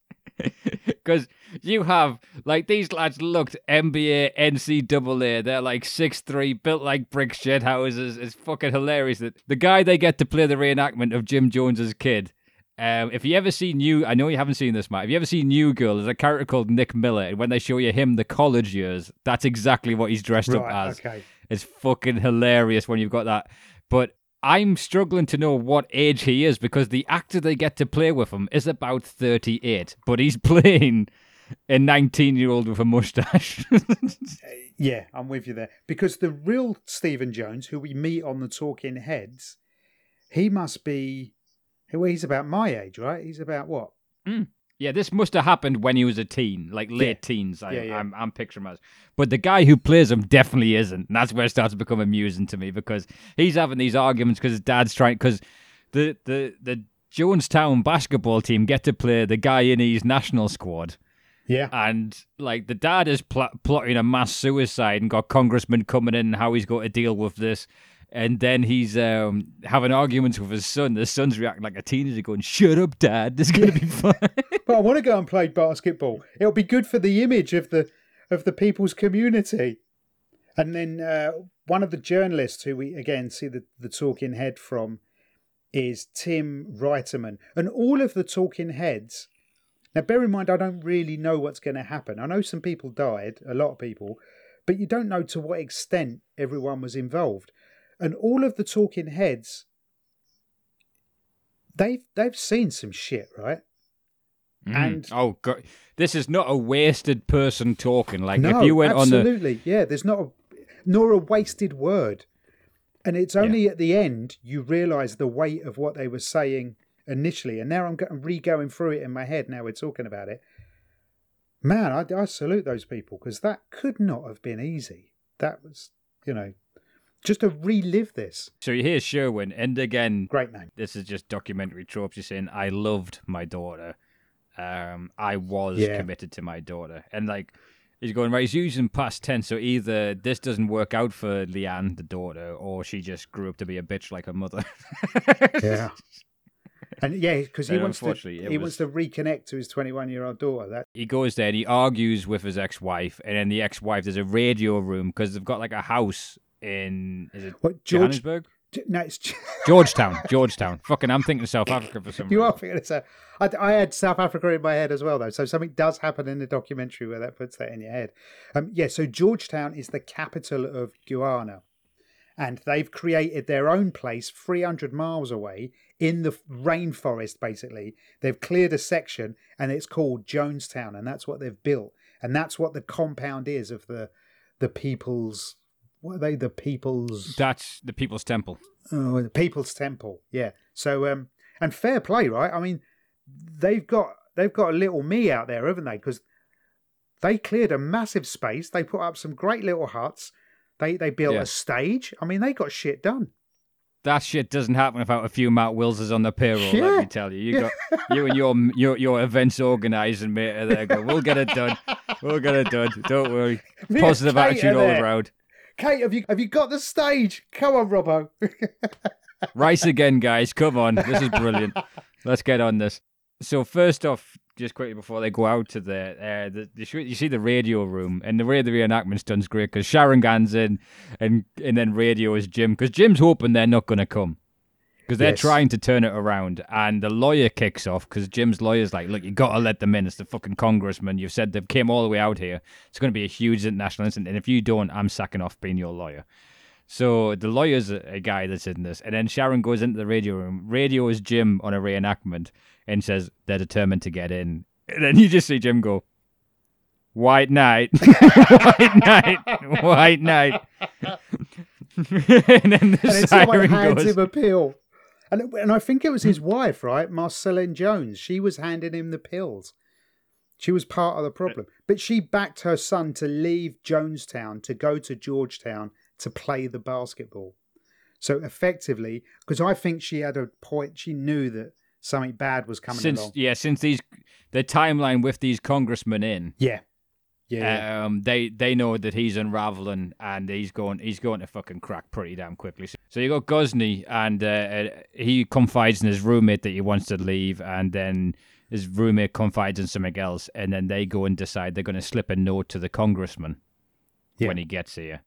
Because you have, like, these lads looked NBA, NCAA. They're like six three, built like brick shed houses. It's fucking hilarious that the guy they get to play the reenactment of Jim Jones's kid. Um, if you ever see New, I know you haven't seen this, Matt. If you ever see New Girl, there's a character called Nick Miller, and when they show you him the college years, that's exactly what he's dressed up as. okay. It's fucking hilarious when you've got that. But I'm struggling to know what age he is because the actor they get to play with him is about 38, but he's playing a 19 year old with a mustache. Uh, yeah, I'm with you there. Because the real Stephen Jones, who we meet on the Talking Heads, he must be. Well, he's about my age, right? He's about what? Hmm. Yeah, this must have happened when he was a teen, like late Yeah. teens. I, Yeah, yeah. I'm, I'm picturing him as. But the guy who plays him definitely isn't. And that's where it starts to become amusing to me because he's having these arguments because his dad's trying. Because the, the, the Jonestown basketball team get to play the guy in his national squad. Yeah. and like the dad is pl- plotting a mass suicide and got congressmen coming in and how he's going to deal with this and then he's um, having arguments with his son the son's reacting like a teenager going shut up dad this is going to be fun But I want to go and play basketball. It'll be good for the image of the of the people's community. And then uh, one of the journalists who we again see the, the talking head from is Tim Reiterman. And all of the talking heads now bear in mind I don't really know what's going to happen. I know some people died, a lot of people, but you don't know to what extent everyone was involved. And all of the talking heads they've they've seen some shit, right? Mm. And- oh god this is not a wasted person talking like no, if you went on the absolutely, yeah. There's not a, nor a wasted word, and it's only at the end you realise the weight of what they were saying initially. And now I'm go- re-going through it in my head. Now we're talking about it. Man, I, I salute those people because that could not have been easy. That was, you know, just to relive this. so you hear sherwin and again Great name. this is just documentary tropes. You're saying I loved my daughter. Um, I was Yeah. committed to my daughter, and like he's going right. He's using past tense, so either this doesn't work out for Leanne, the daughter, or she just grew up to be a bitch like her mother. Yeah. And yeah, because he wants to he was- wants to reconnect to his 21 year old daughter. That he goes there and he argues with his ex-wife, and then the ex-wife there's a radio room because they've got like a house in is it what George? Johannesburg, No, it's Georgetown, Georgetown. Fucking, I'm thinking of South Africa for some You reason. are thinking it's a. I, I had South Africa in my head as well, though. So something does happen in the documentary where that puts that in your head. Um, yeah. So Georgetown is the capital of Guyana, and they've created their own place 300 miles away in the rainforest. Basically, they've cleared a section, and it's called Jonestown, and that's what they've built, and that's what the compound is of the the people's what are they? The People's That's the People's Temple. oh, the People's Temple. Yeah. So um, and fair play, right? I mean, they've got they've got a little me out there, haven't they? Because they cleared a massive space. They put up some great little huts. They they built Yeah. a stage. I mean, they got shit done. That shit doesn't happen without a few Matt Willses on the payroll. Let me tell you, you got you and your your your events organising mate are there. Go, we'll get it done. We'll get it done. Don't worry. Positive attitude all around. Kate, have you have you got the stage? Come on, Robbo. Rice again, guys. Come on. This is brilliant. Let's get on this. So first off, just quickly before they go out to the, uh, the, the you see the radio room, and the way the reenactment's done's great because Sharon Gan's in, and and then radio is Jim because Jim's hoping they're not going to come because they're Yes. trying to turn it around, and the lawyer kicks off because Jim's lawyer's like, look, you got to let them in. It's the fucking congressman. You've said they came all the way out here. It's going to be a huge international incident, and if you don't, I'm sacking off being your lawyer. So the lawyer's a, guy that's in this, and then Sharon goes into the radio room. Radio is Jim on a reenactment and says they're determined to get in. And then you just see Jim go, "White Night, white night, white night," and then the and siren goes. him a pill. And, and I think it was his wife, right? Marceline Jones. She was handing him the pills. She was part of the problem. But she backed her son to leave Jonestown to go to Georgetown to play the basketball. So effectively, because I think she had a point, she knew that something bad was coming Since along. yeah, since these the timeline with these congressmen in, Yeah. Yeah. yeah. um, they they know that he's unraveling and he's going he's going to fucking crack pretty damn quickly. So, you got Gosney and uh, uh, he confides in his roommate that he wants to leave, and then his roommate confides in something else, and then they go and decide they're going to slip a note to the congressman Yeah. when he gets here.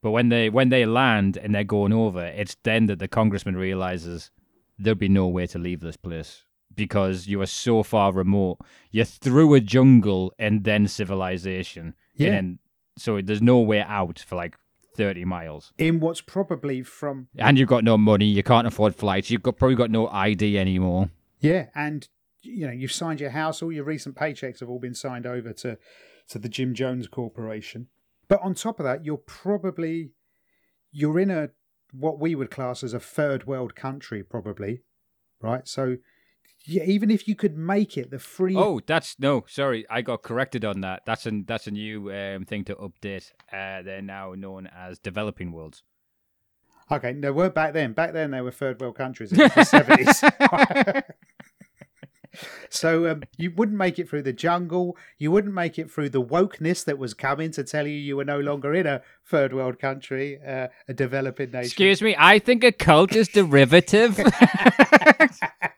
But when they when they land and they're going over, it's then that the congressman realizes there'll be no way to leave this place because you are so far remote. You're through a jungle and then civilization. Yeah. And then, so there's no way out for like 30 miles. In what's probably from And you've got no money. You can't afford flights. You've got probably got no ID anymore. Yeah, and you know you've signed your house. All your recent paychecks have all been signed over to to the Jim Jones Corporation. But on top of that, you're probably you're in a what we would class as a third world country, probably, right? So yeah, even if you could make it the free. Oh, that's no. Sorry, I got corrected on that. That's a that's a new um, thing to update. Uh, they're now known as developing worlds. okay, no, we're back then. Back then, they were third world countries in the seventies. So um, you wouldn't make it through the jungle. You wouldn't make it through the wokeness that was coming to tell you you were no longer in a third world country, uh, a developing nation. Excuse me, I think a cult is derivative.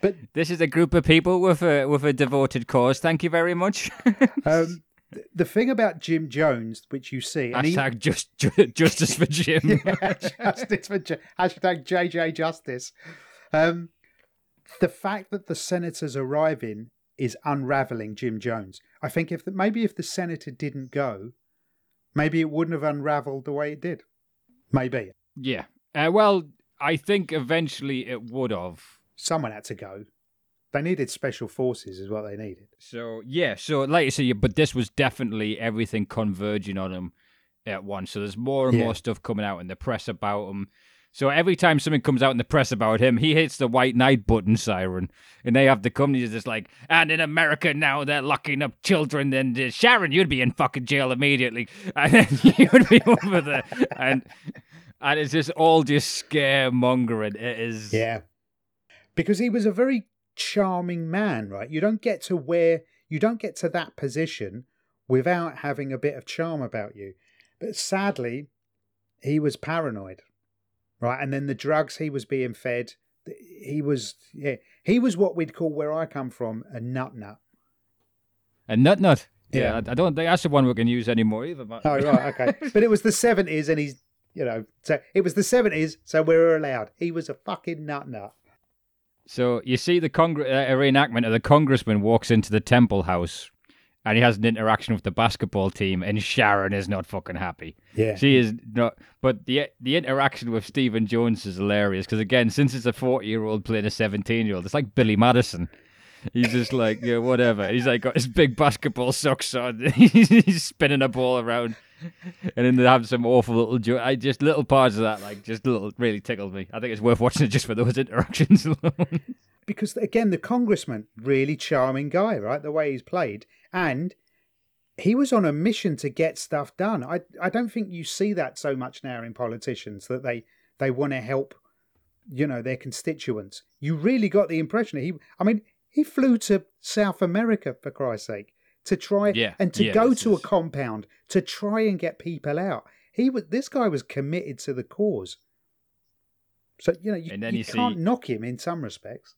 But this is a group of people with a with a devoted cause. Thank you very much. um, the thing about Jim Jones, which you see, and he- Hashtag just justice for Jim. justice for J- hashtag JJ Justice. Um, the fact that the senators arriving is unraveling Jim Jones. I think if the, maybe if the senator didn't go, maybe it wouldn't have unraveled the way it did. Maybe Yeah. Uh, well, I think eventually it would have. someone had to go. They needed special forces, is what they needed. So yeah, so like you say, but this was definitely everything converging on him at once. So there's more and Yeah. more stuff coming out in the press about him. So every time something comes out in the press about him, he hits the white night button siren, and they have the companies just like, and in America now they're locking up children. And uh, Sharon, you'd be in fucking jail immediately, and then you'd be over there, and and it's just all just scaremongering. It is, Yeah. Because he was a very charming man, right? You don't get to where you don't get to that position without having a bit of charm about you. But sadly, he was paranoid. Right? And then the drugs he was being fed, he was yeah, he was what we'd call where I come from a nut nut. a nut nut. Yeah, Yeah. I, I don't think that's the one we can use anymore either. But... Oh right, okay. but it was the seventies and he's you know, so it was the seventies, so we were allowed. He was a fucking nut nut. So you see the congr- uh, a reenactment of the congressman walks into the temple house, and he has an interaction with the basketball team, and Sharon is not fucking happy. Yeah. She is not. But the the interaction with Stephen Jones is hilarious because again, since it's a forty year old playing a seventeen year old, it's like Billy Madison. He's just like, yeah, whatever. He's like got his big basketball socks on. He's spinning a ball around, and then they have some awful little. Jo- I just little parts of that, like just little, really tickled me. I think it's worth watching it just for those interactions alone. because again, the congressman, really charming guy, right? The way he's played, and he was on a mission to get stuff done. I I don't think you see that so much now in politicians that they they want to help, you know, their constituents. You really got the impression he. I mean, he flew to South America for Christ's sake to try Yeah, and to yeah, go this to a compound to try and get people out. He was this guy was committed to the cause. So you know you, And then you you can't see- knock him in some respects.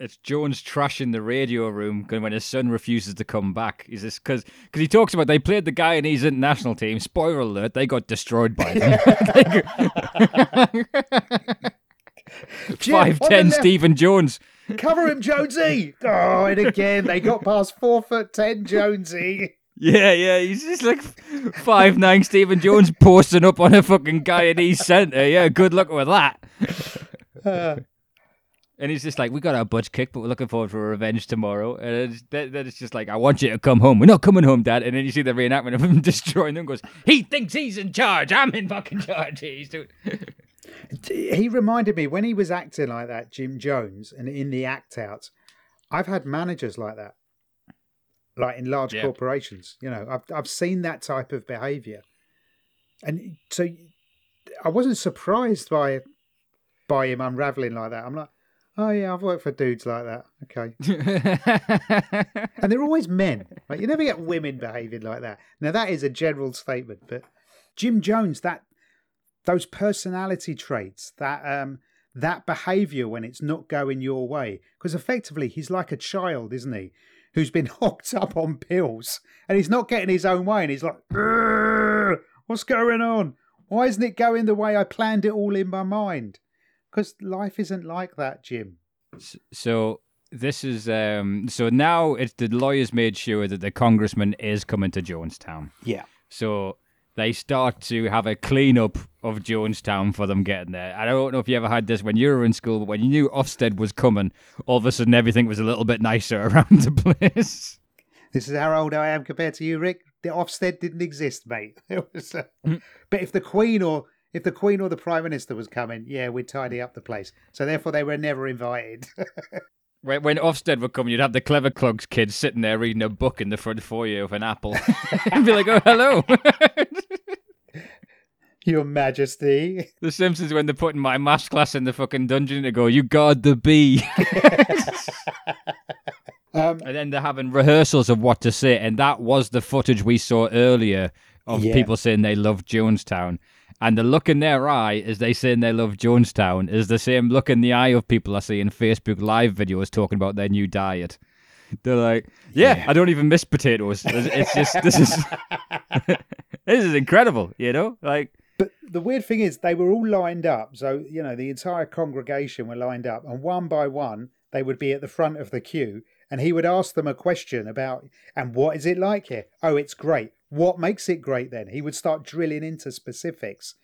it's Jones trashing the radio room when his son refuses to come back. He's just because because he talks about they played the Guyanese international team. Spoiler alert: they got destroyed by them. Five ten Stephen Jones. Cover him, Jonesy! Oh, and again they got past four foot ten, Jonesy. Yeah, yeah, he's just like five nine Stephen Jones posting up on a fucking guy in Guyanese centre. Yeah, good luck with that. Uh, And he's just like, we got our butts kicked, but we're looking forward for revenge tomorrow. And it's, then, then it's just like, I want you to come home. We're not coming home, Dad. And then you see the reenactment of him destroying them. Goes, he thinks he's in charge. I'm in fucking charge. He's doing. He reminded me when he was acting like that, Jim Jones, and in the act out. I've had managers like that, like in large Yeah. corporations. You know, I've I've seen that type of behaviour, and so I wasn't surprised by by him unraveling like that. I'm like, oh yeah, I've worked for dudes like that. Okay, and they're always men. Like you never get women behaving like that. Now that is a general statement, but Jim Jones, that those personality traits, that um that behaviour when it's not going your way, because effectively he's like a child, isn't he? Who's been hooked up on pills and he's not getting his own way, and he's like, "What's going on? Why isn't it going the way I planned it all in my mind?" Because life isn't like that, Jim. so this is um so now it's the lawyers made sure that the congressman is coming to Jonestown. Yeah. So they start to have a cleanup of Jonestown for them getting there. I don't know if you ever had this when you were in school, but when you knew Ofsted was coming, all of a sudden everything was a little bit nicer around the place. This is how old I am compared to you, Rick. The Ofsted didn't exist, mate. It was, uh, Mm. But if the Queen or if the Queen or the Prime Minister was coming, yeah, we'd tidy up the place. So therefore, they were never invited. When, when Ofsted would come, you'd have the clever clugs kids sitting there reading a book in the front foyer of an apple, and be like, "Oh, hello." Your Majesty. the Simpsons when they're putting my maths class in the fucking dungeon to go, "You guard the bee." Um, And then they're having rehearsals of what to say, and that was the footage we saw earlier of Yeah. people saying they love Jonestown. And the look in their eye as they saying they love Jonestown is the same look in the eye of people I see in Facebook live videos talking about their new diet. They're like, "Yeah, Yeah. I don't even miss potatoes. It's it's just this is this is incredible, you know? Like, But the weird thing is, they were all lined up. So, you know, the entire congregation were lined up, and one by one, they would be at the front of the queue, and he would ask them a question about, and what is it like here? Oh, it's great. What makes it great then? He would start drilling into specifics.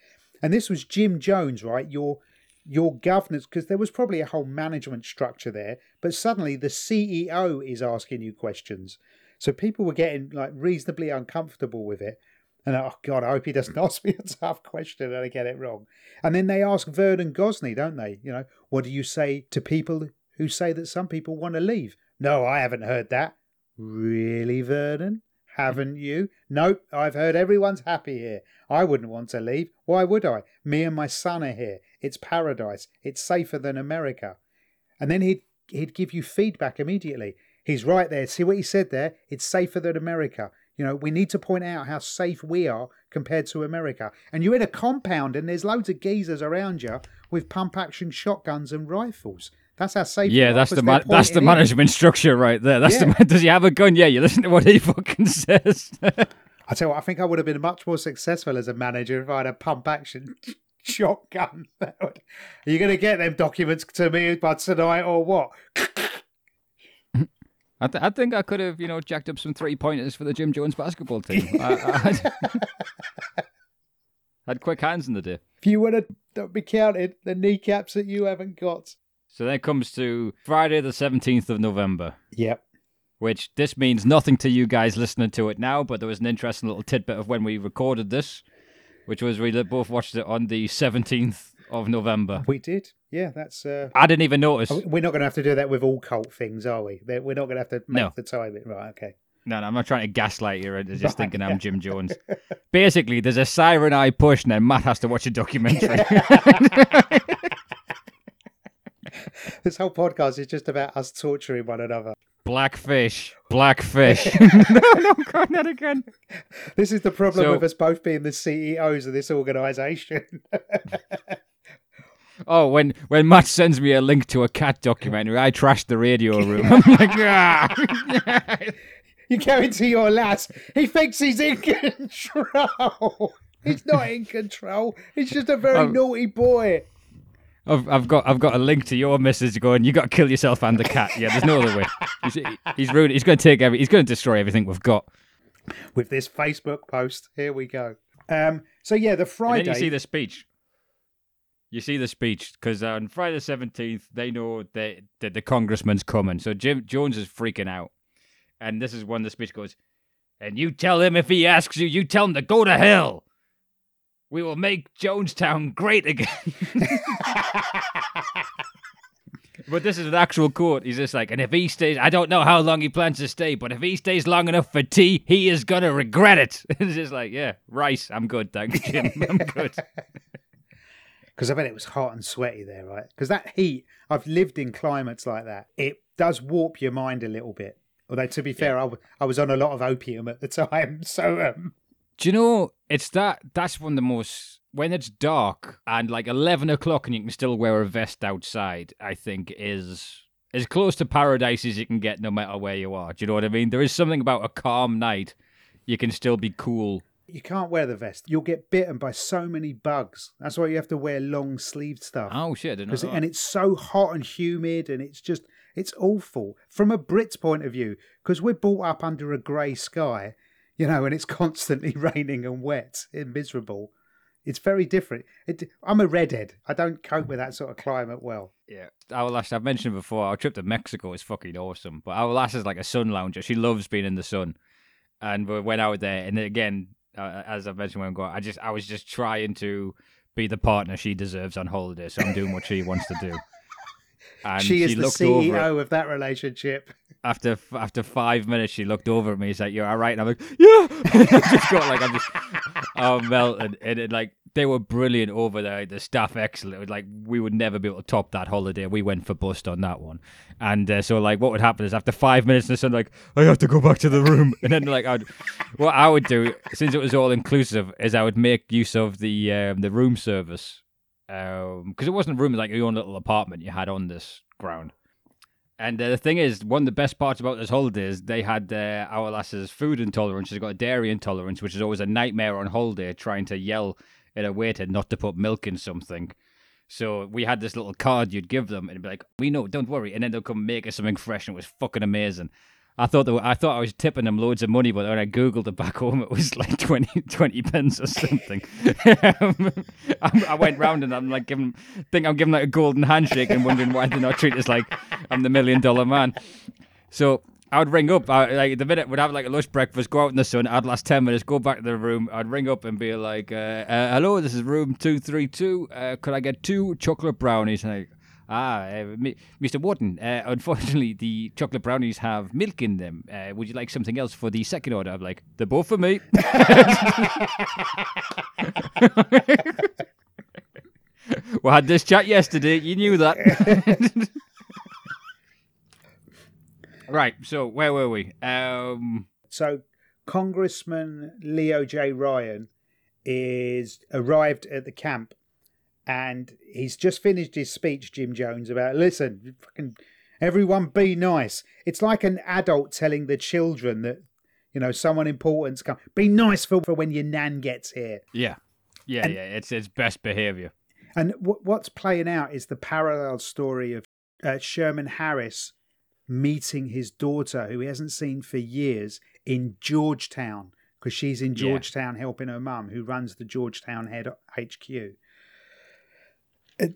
And this was Jim Jones, right? Your your governance, because there was probably a whole management structure there, but suddenly the CEO is asking you questions. So people were getting like reasonably uncomfortable with it. And oh God, I hope he doesn't ask me a tough question and I get it wrong. And then they ask Vernon Gosney, don't they? You know, what do you say to people who say that some people want to leave? No, I haven't heard that. Really, Vernon? Haven't you? Nope, I've heard everyone's happy here. I wouldn't want to leave. Why would I? Me and my son are here. It's paradise. It's safer than America. And then he'd he'd give you feedback immediately. He's right there. See what he said there? It's safer than America. You know, we need to point out how safe we are compared to America. And you're in a compound and there's loads of geezers around you with pump action shotguns and rifles. That's how safe yeah, that's the ma- that's the management structure right there. That's Yeah. the does he have a gun? Yeah, you listen to what he fucking says. I tell you what, I think I would have been much more successful as a manager if I had a pump action shotgun. Are you going to get them documents to me by tonight or what? I, th- I think I could have, you know, jacked up some three pointers for the Jim Jones basketball team. I, I, had quick hands in the day. If you want to be counted, the kneecaps that you haven't got. So then it comes to Friday the 17th of November, Yep. which this means nothing to you guys listening to it now, but there was an interesting little tidbit of when we recorded this, which was we both watched it on the 17th of November. We did. Yeah, that's. Uh, I didn't even notice. we're not going to have to do that with all cult things, are we? We're not going to have to make No. the time. Right. Okay. No, no, I'm not trying to gaslight you into just thinking. I'm Jim Jones. Basically, there's a siren eye push, and then Matt has to watch a documentary. This whole podcast is just about us torturing one another. Blackfish, blackfish. no, no, go on that again. This is the problem So- with us both being the CEOs of this organisation. Oh, when when Matt sends me a link to a cat documentary, I trash the radio room. I'm like, ah. you go into your lads. He thinks he's in control. He's not in control. He's just a very Um, naughty boy. I've, I've got I've got a link to your message going. You got to kill yourself and the cat. Yeah, there's no other way. He's, he's ruined. He's going to take every. He's going to destroy everything we've got. With this Facebook post, here we go. Um. So yeah, the Friday. then you see the speech. You see the speech because on Friday the seventeenth, they know that, that the congressman's coming. So Jim Jones is freaking out, and this is when the speech goes. And you tell him if he asks you, you tell him to go to hell. We will make Jonestown great again. but this is an actual quote. He's just like, and if he stays, I don't know how long he plans to stay, but if he stays long enough for tea, he is gonna regret it. it's just like, yeah, rice. I'm good, thanks, Jim. I'm good. because I bet it was hot and sweaty there, right? Because that heat, I've lived in climates like that. It does warp your mind a little bit. Although to be fair, I, w- I was on a lot of opium at the time, so um, Do you know it's that? That's one of the most when it's dark and like eleven o'clock and you can still wear a vest outside. I think is as close to paradise as you can get, no matter where you are. Do you know what I mean? There is something about a calm night. You can still be cool. you can't wear the vest. You'll get bitten by so many bugs. That's why you have to wear long sleeved stuff. Oh shit! I didn't know 'Cause it- that. and it's so hot and humid, and it's just it's awful from a Brit's point of view because we're brought up under a grey sky, you know, and it's constantly raining and wet and miserable. It's very different. It, I'm a redhead. I don't cope with that sort of climate well. Yeah, our last I've mentioned before. Our trip to Mexico is fucking awesome. But our last is like a sun lounger. She loves being in the sun, and we went out there. And again, uh, as I mentioned when I got, I just I was just trying to be the partner she deserves on holiday. So I'm doing what she wants to do. And she is the over it- CEO of that relationship. after after five minutes. She looked over at me. She's like, "You're all right." And I'm like, "Yeah." I just got like I'm just oh melted, and it like they were brilliant over there. The staff excellent. Like we would never be able to top that holiday. We went for bust on that one, and uh, so like what would happen is after five minutes in the sun, like I have to go back to the room, and then like I'd what I would do since it was all inclusive is I would make use of the um, the room service because it wasn't a room like your own little apartment you had on this ground. And uh, the thing is, one of the best parts about this holiday is they had uh, our lass's food intolerance. She's got a dairy intolerance, which is always a nightmare on holiday, trying to yell at a waiter not to put milk in something. So we had this little card you'd give them, and be like, "We know, don't worry," and then they'll come make us something fresh, and it was fucking amazing. I thought were, I thought I was tipping them loads of money, but when I googled it back home, it was like 20, 20 pence or something. I, I went round and I'm like giving, think I'm giving like a golden handshake and wondering why they're not treating us like I'm the million dollar man. So I would ring up, I, like the minute we'd have like a lunch breakfast, go out in the sun. I'd last ten minutes, go back to the room. I'd ring up and be like, uh, uh, "Hello, this is room two three two. Uh, could I get two chocolate brownies?" And I, Ah, uh, Mr. Wharton, uh, unfortunately, the chocolate brownies have milk in them. Uh, would you like something else for the second order? I'm like, they're both for me. we had this chat yesterday. You knew that. right. So where were we? Um, So, Congressman Leo J. Ryan is arrived at the camp and he's just finished his speech, Jim Jones, about listen, fucking everyone be nice. It's like an adult telling the children that, you know, someone important's come. Be nice for, for when your nan gets here. yeah, yeah, yeah. It's it's best behavior. And w- what's playing out is the parallel story of uh, Sherman Harris meeting his daughter, who he hasn't seen for years, in Georgetown, because she's in Yeah. Georgetown helping her mum, who runs the Georgetown head HQ.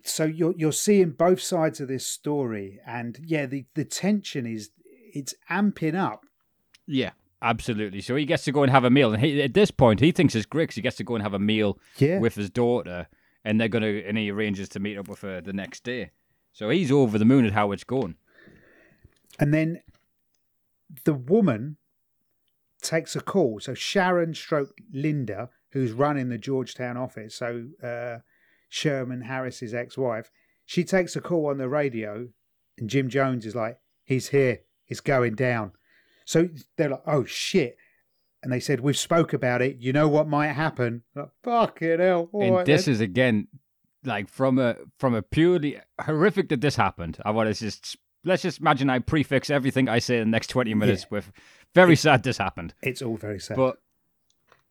So you're you're seeing both sides of this story, and yeah, the the tension is it's amping up. Yeah, absolutely. So he gets to go and have a meal, and he, at this point, he thinks it's great 'cause he gets to go and have a meal Yeah, with his daughter, and they're gonna and he arranges to meet up with her the next day. So he's over the moon at how it's going. and then the woman takes a call. So Sharon Stroke Linda, who's running the Georgetown office, so uh, Sherman Harris's ex-wife, she takes a call on the radio, and Jim Jones is like, "He's here. It's going down." So they're like, "Oh shit." And they said, We've spoke about it. You know what might happen? Like, Fucking hell. and right this then." is again like from a from a purely horrific that this happened. I want to just let's just imagine I prefix everything I say in the next twenty minutes with very sad this happened. it's all very sad. But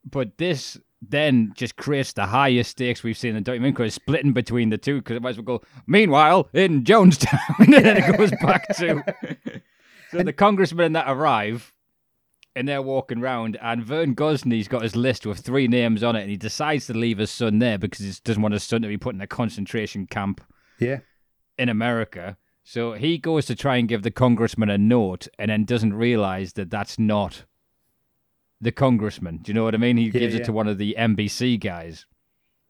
but this then just creates the highest stakes we've seen in the documentary because it's splitting between the two because it might as well go meanwhile in Jonestown and then it goes back to so the congressmen that arrive and they're walking around and Vern Gosney's got his list with three names on it and he decides to leave his son there because he doesn't want his son to be put in a concentration camp yeah. in America. So he goes to try and give the congressman a note and then doesn't realize that that's not the congressman. Do you know what I mean? He gives yeah. it to one of the NBC guys.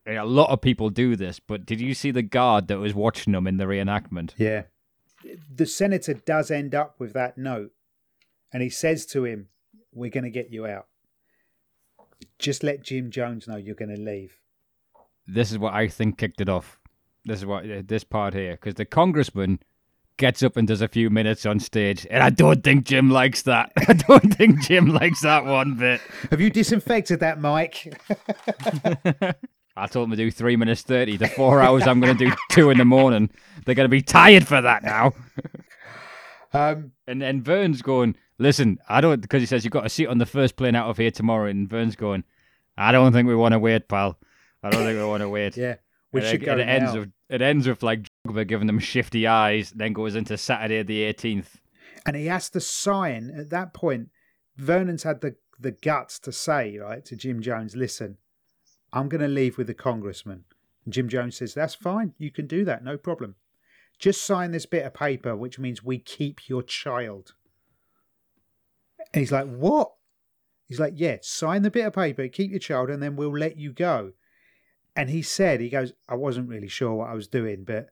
And a lot of people do this, but did you see the guard that was watching them in the reenactment? Yeah. The senator does end up with that note and he says to him, We're going to get you out. Just let Jim Jones know you're going to leave. This is what I think kicked it off. This is what this part here, because the congressman gets up and does a few minutes on stage, and I don't think Jim likes that. I don't think Jim likes that one bit. Have you disinfected that, Mike? I told them to do three minutes thirty. The four hours I'm going to do two in the morning. They're going to be tired for that now. um, And then Vern's going, listen, I don't because he says you've got a seat on the first plane out of here tomorrow. And Vern's going, I don't think we want to wait, pal. I don't think we want to wait. yeah. We And should it, go it ends now. with it ends with like Drogba giving them shifty eyes, then goes into Saturday the eighteenth. and he has to sign at that point. Vernon's had the, the guts to say, right, to Jim Jones, listen, I'm going to leave with the congressman. And Jim Jones says, that's fine. You can do that. No problem. Just sign this bit of paper, which means we keep your child. And he's like, what? He's like, yeah, sign the bit of paper, keep your child, and then we'll let you go. And he said, he goes, I wasn't really sure what I was doing, but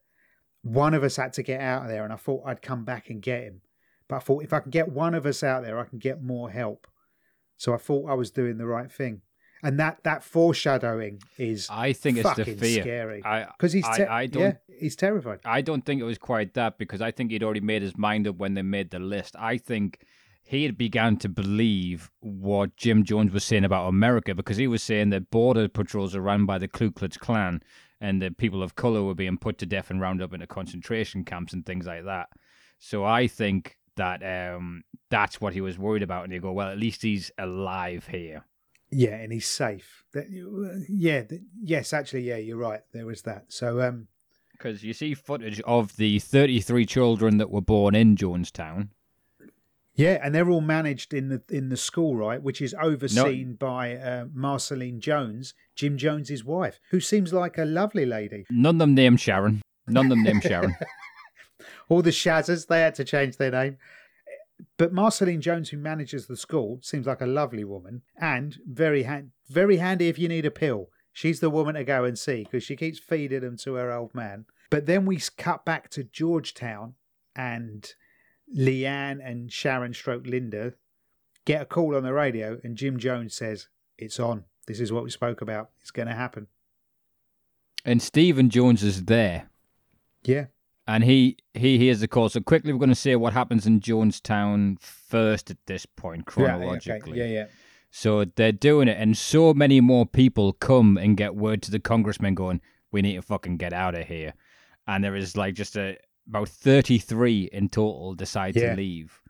one of us had to get out of there, and I thought I'd come back and get him. But I thought if I can get one of us out there, I can get more help. So I thought I was doing the right thing. And that that foreshadowing is I think it's the fear. scary I because he's I- te- I don't- yeah, he's terrified. I don't think it was quite that because I think he'd already made his mind up when they made the list. I think he had began to believe what Jim Jones was saying about America because he was saying that border patrols are run by the Ku Klux Klan and that people of color were being put to death and rounded up into concentration camps and things like that. So I think that um, that's what he was worried about. And you go, well, at least he's alive here. Yeah, and he's safe. That, yeah, th- yes, actually, yeah, you're right. There was that. So um, Because you see footage of the 33 children that were born in Jonestown. Yeah, and they're all managed in the in the school, right, which is overseen by uh, Marceline Jones, Jim Jones's wife, who seems like a lovely lady. None of them named Sharon. None of them named Sharon. All the Shazzers, they had to change their name. But Marceline Jones, who manages the school, seems like a lovely woman and very hand, very handy if you need a pill. She's the woman to go and see because she keeps feeding them to her old man. But then we cut back to Georgetown, and Leanne and Sharon Stroke Linda get a call on the radio, and Jim Jones says, "It's on. This is what we spoke about. It's going to happen." and Stephen Jones is there. Yeah, And he, he hears the call. So quickly, we're going to say what happens in Jonestown first at this point, chronologically. Yeah, yeah. So they're doing it, and so many more people come and get word to the congressman going, "We need to fucking get out of here." And there is like just a about thirty-three in total decide Yeah. to leave,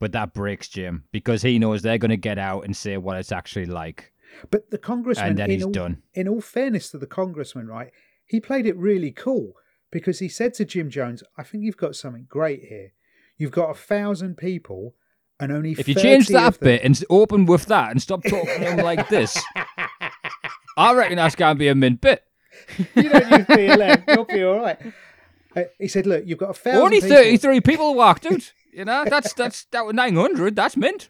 but that breaks Jim because he knows they're going to get out and say what it's actually like, But the congressman, and then in he's all, done. in all fairness to the congressman, right, he played it really cool because he said to Jim Jones, "I think you've got something great here. You've got a thousand people, and only If you 30 change that them- bit and open with that and stop talking like this, I reckon that's going to be a mint bit. you don't use BLM. You'll be all right. Uh, he said, "Look, you've got a thousand Only 33 people walked out. You know, that's that's that was 900. That's mint.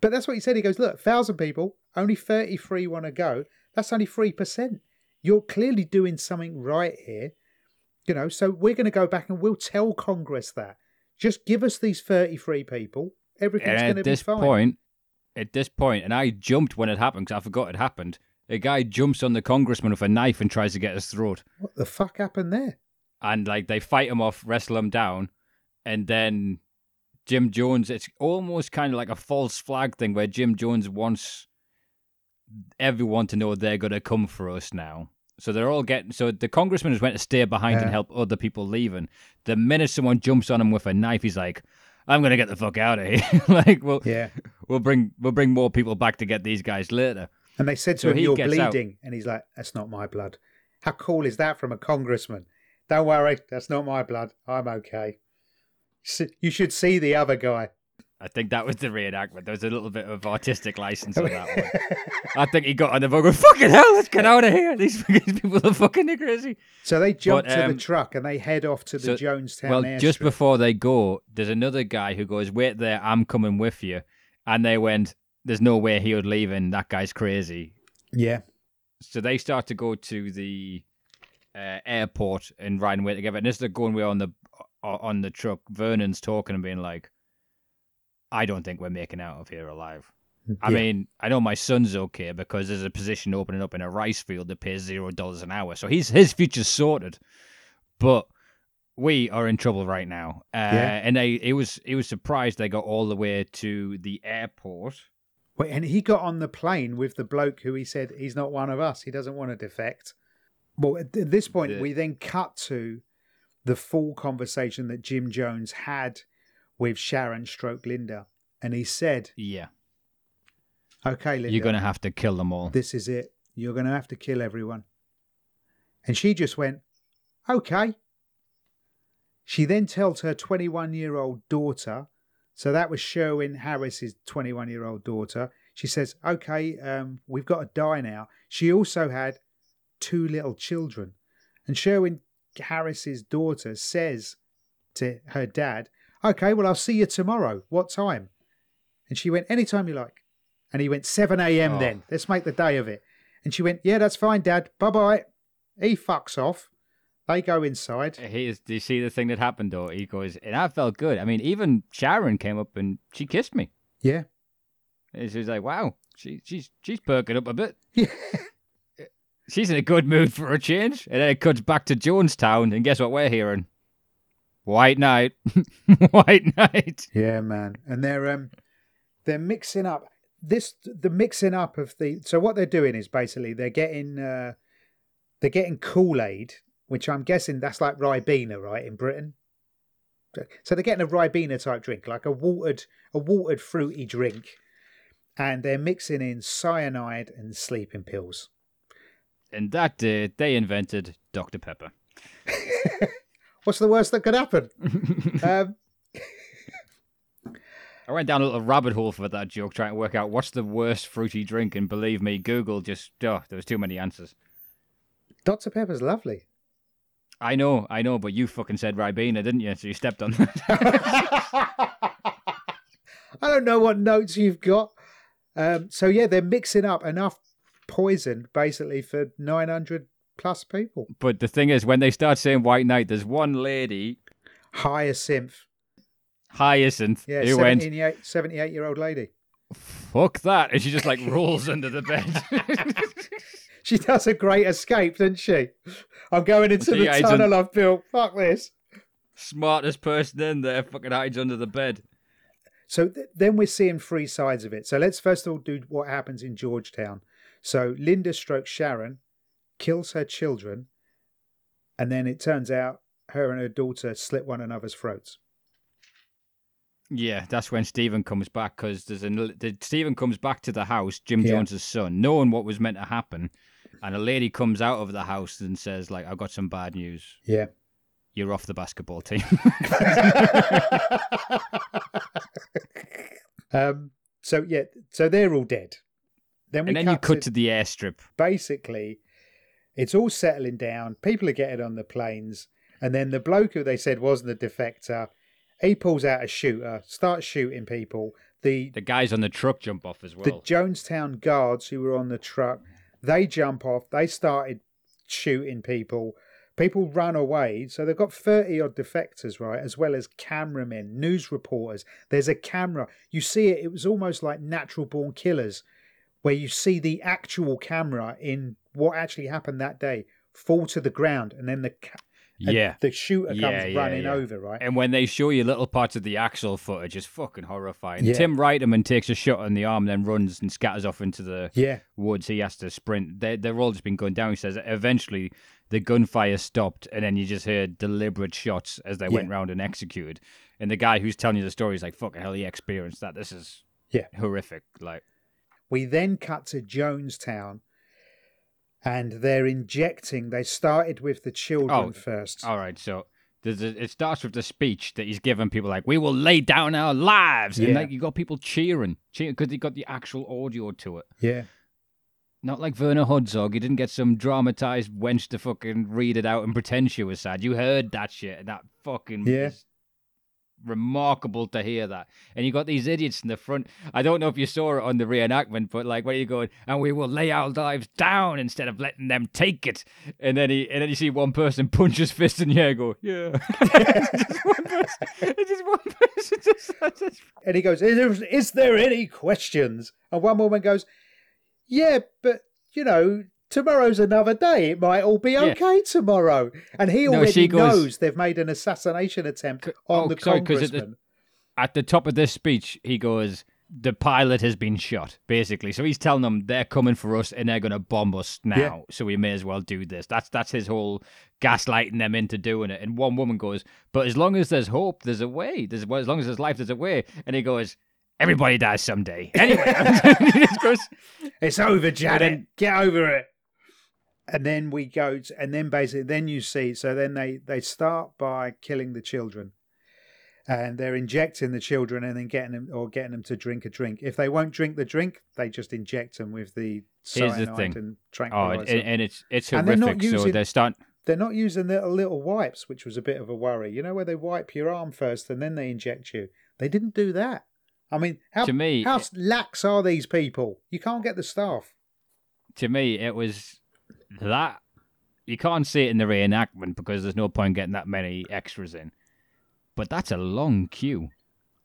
But that's what he said. He goes, "Look, thousand people, only thirty-three want to go. That's only three percent. You're clearly doing something right here, you know. So we're going to go back and we'll tell Congress that. Just give us these thirty-three people. Everything's going to at this point, at this point, and I jumped when it happened because I forgot it happened. A guy jumps on the congressman with a knife and tries to get his throat. what the fuck happened there? And like they fight him off, wrestle him down, and then Jim Jones. It's almost kind of like a false flag thing where Jim Jones wants everyone to know they're going to come for us now. So they're all getting. So the congressman is went to stay behind Yeah. and help other people leaving. The minute someone jumps on him with a knife, he's like, "I'm going to get the fuck out of here." like, we'll Yeah. we'll bring we'll bring more people back to get these guys later. And they said to So him, "You're gets out. bleeding," and he's like, "That's not my blood." How cool is that from a congressman? Don't worry, that's not my blood. I'm okay. You should see the other guy. I think that was the reenactment. There was a little bit of artistic license on that one. I think he got on the boat going, fucking hell, let's get out of here. These, these people are fucking crazy. So they jump But, to um, the truck and they head off to the so- Jonestown well, airstrip. just before they go, there's another guy who goes, wait there, I'm coming with you. And they went, there's no way he would leave, and that guy's crazy. yeah, So they start to go to the uh, airport and riding away together. And as they're going away on the on the truck, Vernon's talking and being like, I don't think we're making out of here alive. I mean, I know my son's okay because there's a position opening up in a rice field that pays zero dollars an hour, so he's his future's sorted. But we are in trouble right now, uh, Yeah. and they it was he was surprised they got all the way to the airport. Wait, and he got on the plane with the bloke who he said he's not one of us. He doesn't want to defect. Well, at at this point, The- we then cut to the full conversation that Jim Jones had with Sharon Stroke Linda, and he said, Yeah, "Okay, Linda, you're gonna have to kill them all. this is it. You're going to have to kill everyone." And she just went, "Okay." She then tells her 21 year old daughter, so that was Sherwin Harris's 21 year old daughter. She says, Okay, um, we've got to die now. She also had two little children. And Sherwin Harris's daughter says to her dad, Okay, well, I'll see you tomorrow. What time? And she went, Anytime you like. And he went, 7 a.m. Oh. then. Let's make the day of it. And she went, Yeah, that's fine, Dad. Bye bye. He fucks off. They go inside. Do you see the thing that happened though? He goes, and I felt good. I mean, even Sharon came up and she kissed me. Yeah. And she was like, "Wow, she, she's she's perking up a bit. Yeah. She's in a good mood for a change." And then it cuts back to Jonestown, and guess what we're hearing? White Night, White Night. Yeah, man. And they're um they're mixing up this the mixing up of the so what they're doing is basically they're getting uh they're getting Kool-Aid, which I'm guessing that's like Ribena, right, in Britain. So they're getting a Ribena type drink, like a watered a watered fruity drink. And they're mixing in cyanide and sleeping pills. And that day, they invented Dr Pepper. What's the worst that could happen? um, I went down a little rabbit hole for that joke, trying to work out what's the worst fruity drink. And believe me, Google just oh, there was too many answers. Dr. Pepper's lovely. I know, I know, but you fucking said Ribena, didn't you? So you stepped on that. I don't know what notes you've got. Um, so yeah, they're mixing up enough poison basically for 900 plus people. but the thing is, when they start saying White Night, there's one lady, Hyacinth, Hyacinth, yeah, who went, 78, 78 year old lady. fuck that. And she just like rolls under the bed. She does a great escape, doesn't she? I'm going into So, the tunnel I've built. Fuck this. Smartest person in there fucking hides under the bed. So th- then we're seeing three sides of it. So let's first of all do what happens in Georgetown. So Linda strokes Sharon, kills her children, and then it turns out her and her daughter slit one another's throats. Yeah, that's when Stephen comes back because there's an the, Stephen comes back to the house, Jim Yeah. Jones's son, knowing what was meant to happen, and a lady comes out of the house and says like, "I've got some bad news. Yeah. You're off the basketball team." um. So yeah. So they're all dead. Then we and then you cut cut to, to the airstrip. basically. It's all settling down. People are getting on the planes. And then the bloke who they said wasn't a defector, he pulls out a shooter, starts shooting people. The The guys on the truck jump off as well. the. Jonestown guards who were on the truck, they jump off. They started shooting people. People run away. So they've got 30 odd defectors, right? As well as cameramen, news reporters. There's a camera. You see it. It was almost like natural born killers, where you see the actual camera in what actually happened that day fall to the ground. And then the, ca- and yeah. the shooter comes Yeah, yeah, running yeah. over, right? And when they show you little parts of the actual footage, it's fucking horrifying. Tim Reiterman takes a shot on the arm, then runs and scatters off into the Yeah. woods. He has to sprint. They, they're all just been going down. He says eventually the gunfire stopped, and then you just heard deliberate shots as they went round and executed. And the guy who's telling you the story is like, "Fucking hell, he experienced that. This is Yeah. horrific." Like, We then cut to Jonestown and they're injecting. They started with the children Oh, first. all right, so. A, it starts with the speech that he's given people like, "We will lay down our lives," and Yeah. like you got people cheering, cheering because he got the actual audio to it. Yeah. Not like Werner Herzog. You didn't get some dramatized wench to fucking read it out and pretend she was sad. You heard that shit, and that fucking Yeah. Remarkable to hear that. And you got these idiots in the front. I don't know if you saw it on the reenactment, but like where you going, and we will lay our lives down instead of letting them take it. And then he, and then you see one person punch his fist in the air, go, yeah. it's just one person. Just one person. Just, just And he goes, is, is there any questions? And one woman goes, Yeah, but you know, tomorrow's another day. It might all be Yeah. okay tomorrow. And he No, already goes- knows they've made an assassination attempt on oh, the sorry, 'cause at the- congressman. at the top of this speech, he goes, "The pilot has been shot." Basically, so he's telling them they're coming for us and they're going to bomb us now. Yeah. So we may as well do this. That's that's his whole gaslighting them into doing it. And one woman goes, "But as long as there's hope, there's a way. There's well, as long as there's life, there's a way." And he goes, "Everybody dies someday." Anyway, goes, It's over, Janet. Get over it. And then we go, to, and then basically, then you see. So then they they start by killing the children, and they're injecting the children, and then getting them or getting them to drink a drink. If they won't drink the drink, they just inject them with the Here's the cyanide thing. and "Oh," tranquilizer. and, and it's it's And they're not horrific. So using- they're starting. they're not using little little wipes, which was a bit of a worry. You know where they wipe your arm first and then they inject you. They didn't do that. I mean, how To me- how lax are these people? You can't get the staff. to me, it was Mm-hmm. that you can't see it in the reenactment because there's no point getting that many extras in. But that's a long queue.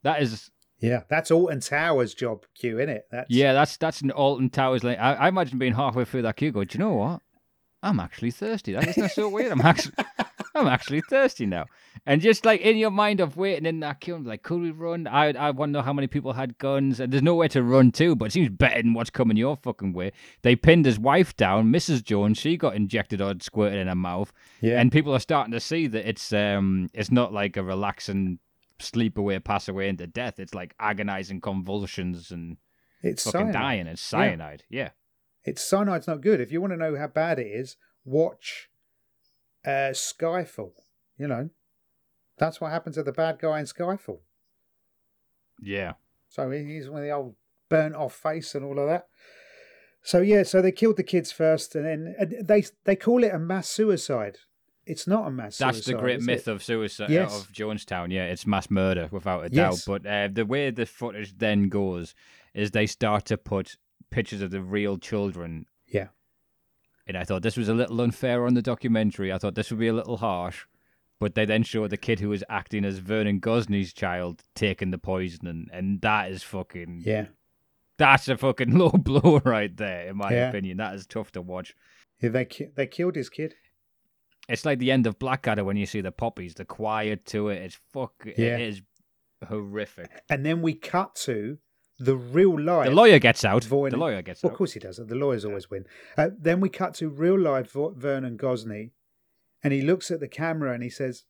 That is, Yeah, that's Alton Towers' job, queue, isn't it? That's yeah, that's that's an Alton Towers. Like, I, I imagine being halfway through that queue, go, do you know what? I'm actually thirsty. That is not so weird. I'm actually, I'm actually thirsty now. And just like in your mind of waiting in that queue, like, could we run? I I wonder how many people had guns, and there's nowhere to run to. But it seems better than what's coming your fucking way. They pinned his wife down, Mrs. Jones. She got injected or squirted in her mouth, yeah. and people are starting to see that it's um it's not like a relaxing sleep away, pass away into death. It's like agonizing convulsions and it's fucking cyanide. dying. It's cyanide. Yeah. It's cyanide's not good. If you want to know how bad it is, watch uh, Skyfall. You know, that's what happened to the bad guy in Skyfall. Yeah. So he- he's with the old burnt off face and all of that. So yeah, so they killed the kids first, and then and they they call it a mass suicide. It's not a mass That's suicide. the great myth it? of suicide Yes. of Jonestown. Yeah, it's mass murder without a Yes. doubt. But uh, the way the footage then goes is they start to put pictures of the real children. Yeah. And I thought this was a little unfair on the documentary. I thought this would be a little harsh. But they then show the kid who was acting as Vernon Gosney's child taking the poison, and, and that is fucking Yeah, that's a fucking low blow right there, in my Yeah. opinion. That is tough to watch. Yeah, they ki- they killed his kid. It's like the end of Blackadder when you see the poppies, the quiet to it. It's fuck. Yeah. It is horrific. And then we cut to the real life. The lawyer gets out. Void- The lawyer gets Well, of out. course he does. The lawyers always win. Uh, then we cut to real life Vo- Vernon Gosney, and he looks at the camera and he says,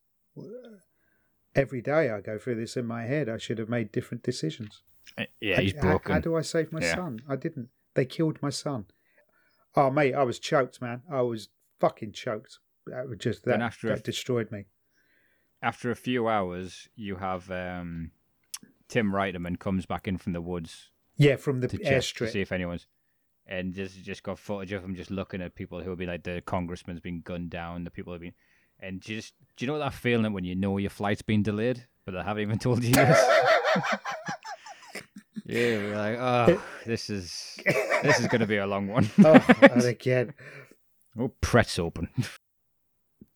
"Every day I go through this in my head. I should have made different decisions. Uh, Yeah, he's How- how- broken. How, do I save my Yeah. son? I didn't. They killed my son. Oh mate, I was choked, man. I was fucking choked. That was just that, that a- destroyed me. After a few hours, you have um, Tim Reiterman comes back in from the woods Yeah, from the to check to airstrip. see if anyone's. and just just got footage of him just looking at people who have been like the congressman's been gunned down, the people have been, and just do you know that feeling when you know your flight's been delayed, but they haven't even told you yet? yeah, we're like, oh, this is this is going to be a long one. oh, and again. Oh, press open.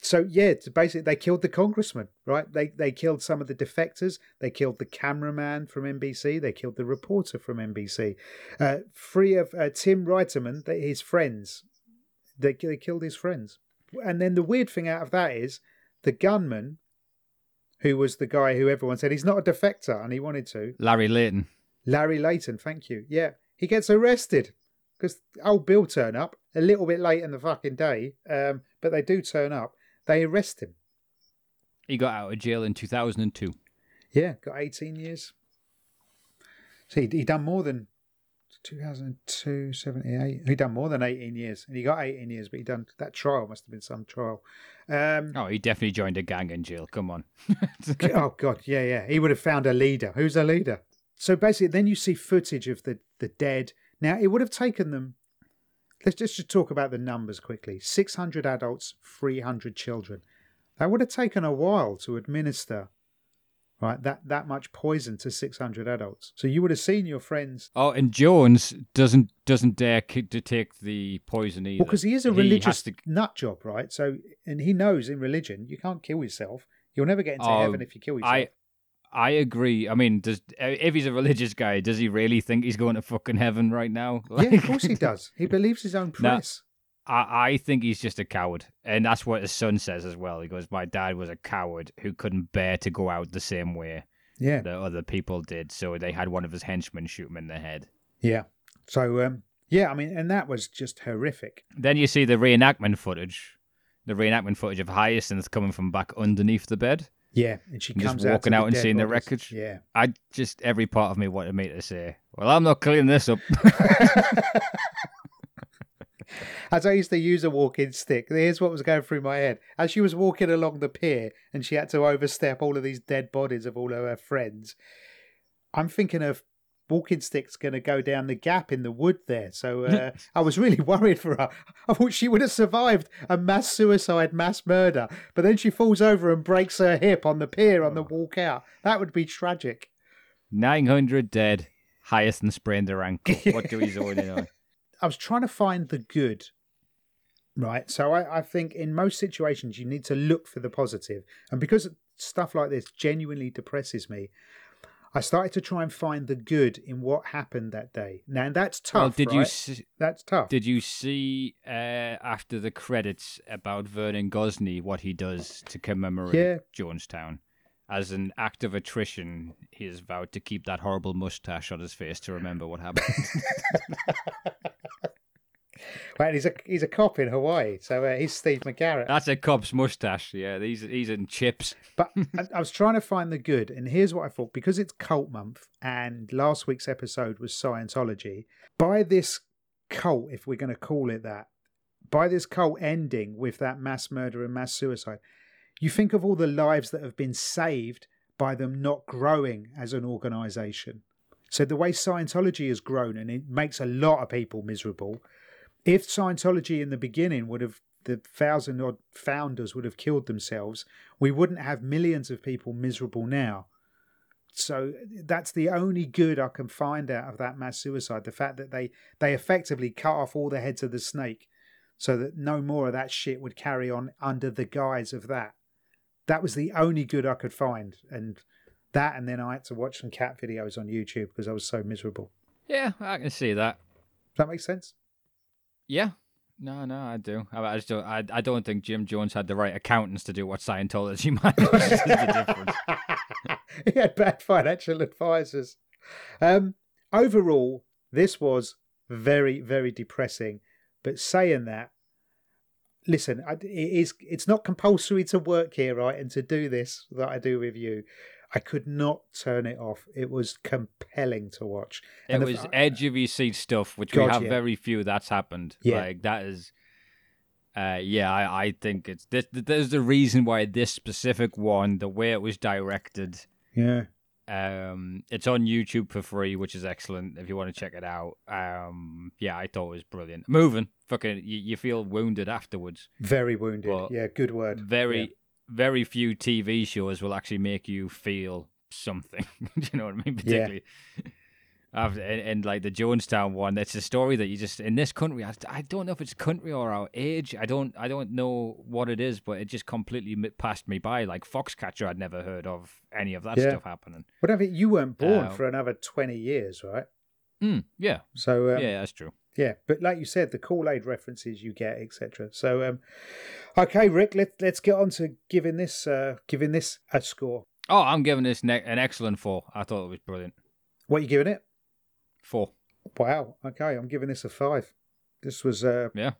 So yeah, basically they killed the congressman, right? They they killed some of the defectors. They killed the cameraman from NBC. They killed the reporter from NBC. Uh, three of uh, Tim Reiterman, his friends, they they killed his friends. And then the weird thing out of that is the gunman, who was the guy who everyone said he's not a defector and he wanted to. Larry Layton. Larry Layton, thank you. Yeah, he gets arrested because old Bill turn up a little bit late in the fucking day, um, but they do turn up. They arrest him. He got out of jail in 2002. Yeah, got 18 years. So he, he done more than 2002, 78. He done more than 18 years. And he got 18 years, but he done that trial must have been some trial. Um, oh, he definitely joined a gang in jail. Come on. oh, God. Yeah, yeah. He would have found a leader. Who's a leader? So basically, then you see footage of the, the dead. Now, it would have taken them Let's just talk about the numbers quickly 600 adults, 300 children. That would have taken a while to administer. Right, that, that much poison to six hundred adults. So you would have seen your friends. Oh, and Jones doesn't doesn't dare to take the poison either. Well, because he is a religious to... nut job, right? So, and he knows in religion you can't kill yourself. You'll never get into oh, heaven if you kill yourself. I I agree. I mean, does if he's a religious guy, does he really think he's going to fucking heaven right now? Like, yeah, of course he does. He believes his own press. I, I think he's just a coward, and that's what his son says as well. He goes, "My dad was a coward who couldn't bear to go out the same way yeah. that other people did, so they had one of his henchmen shoot him in the head." Yeah. So, um, yeah, I mean, and that was just horrific. Then you see the reenactment footage, the reenactment footage of Hyacinth coming from back underneath the bed. Yeah, and she comes just walking out, out and seeing bodies. the wreckage. Yeah, I just every part of me wanted me to say, "Well, I'm not cleaning this up." As I used to use a walking stick, here's what was going through my head. As she was walking along the pier and she had to overstep all of these dead bodies of all of her friends, I'm thinking of walking stick's going to go down the gap in the wood there. So uh, I was really worried for her. I thought she would have survived a mass suicide, mass murder, but then she falls over and breaks her hip on the pier on the oh. walk out. That would be tragic. 900 dead, highest Hyacinth sprained their ankle. What do we know? I was trying to find the good. Right. So I, I think in most situations you need to look for the positive. And because stuff like this genuinely depresses me, I started to try and find the good in what happened that day. Now that's tough. Well, did right? you? See, that's tough. Did you see uh, after the credits about Vernon Gosney what he does to commemorate yeah. Jonestown? As an act of attrition, he has vowed to keep that horrible mustache on his face to remember what happened. Well, he's a he's a cop in Hawaii, so uh, he's Steve McGarrett. That's a cop's mustache. Yeah, he's he's in chips. But I, I was trying to find the good, and here's what I thought: because it's cult month, and last week's episode was Scientology. By this cult, if we're going to call it that, by this cult ending with that mass murder and mass suicide, you think of all the lives that have been saved by them not growing as an organization. So the way Scientology has grown, and it makes a lot of people miserable if Scientology in the beginning would have the thousand odd founders would have killed themselves, we wouldn't have millions of people miserable now. So that's the only good I can find out of that mass suicide. The fact that they they effectively cut off all the heads of the snake, so that no more of that shit would carry on under the guise of that. That was the only good I could find, and that, and then I had to watch some cat videos on YouTube because I was so miserable. Yeah, I can see that. Does that make sense? Yeah. No, no, I do. I, I just don't. I, I don't think Jim Jones had the right accountants to do what Scientology difference. he had bad financial advisors. Um, overall, this was very, very depressing. But saying that, listen, it is. It's not compulsory to work here, right, and to do this that I do with you. I could not turn it off. It was compelling to watch. It and was edge of your seat stuff, which God, we have yeah. very few that's happened. Yeah. Like that is uh, yeah, I, I think it's this. There's the reason why this specific one, the way it was directed, yeah, Um, it's on YouTube for free, which is excellent if you want to check it out. Um, yeah, I thought it was brilliant. Moving, fucking, you, you feel wounded afterwards. Very wounded. Yeah, good word. Very, Yeah. Very few TV shows will actually make you feel something. Do you know what I mean? Particularly. After, and, and like the Jonestown one, it's a story that you just in this country. I, I don't know if it's country or our age. I don't I don't know what it is, but it just completely passed me by. Like Foxcatcher, I'd never heard of any of that Yeah. stuff happening. Whatever, you weren't born Uh, for another 20 years, right? Mm, yeah, So, um, yeah, that's true. Yeah, but like you said, the Kool Aid references you get, etc. So, um, okay, Rick, let's let's get on to giving this uh, giving this a score. Oh, I'm giving this ne- an excellent four. I thought it was brilliant. What are you giving it? Four. Wow. Okay, I'm giving this a five. This was uh, Yeah.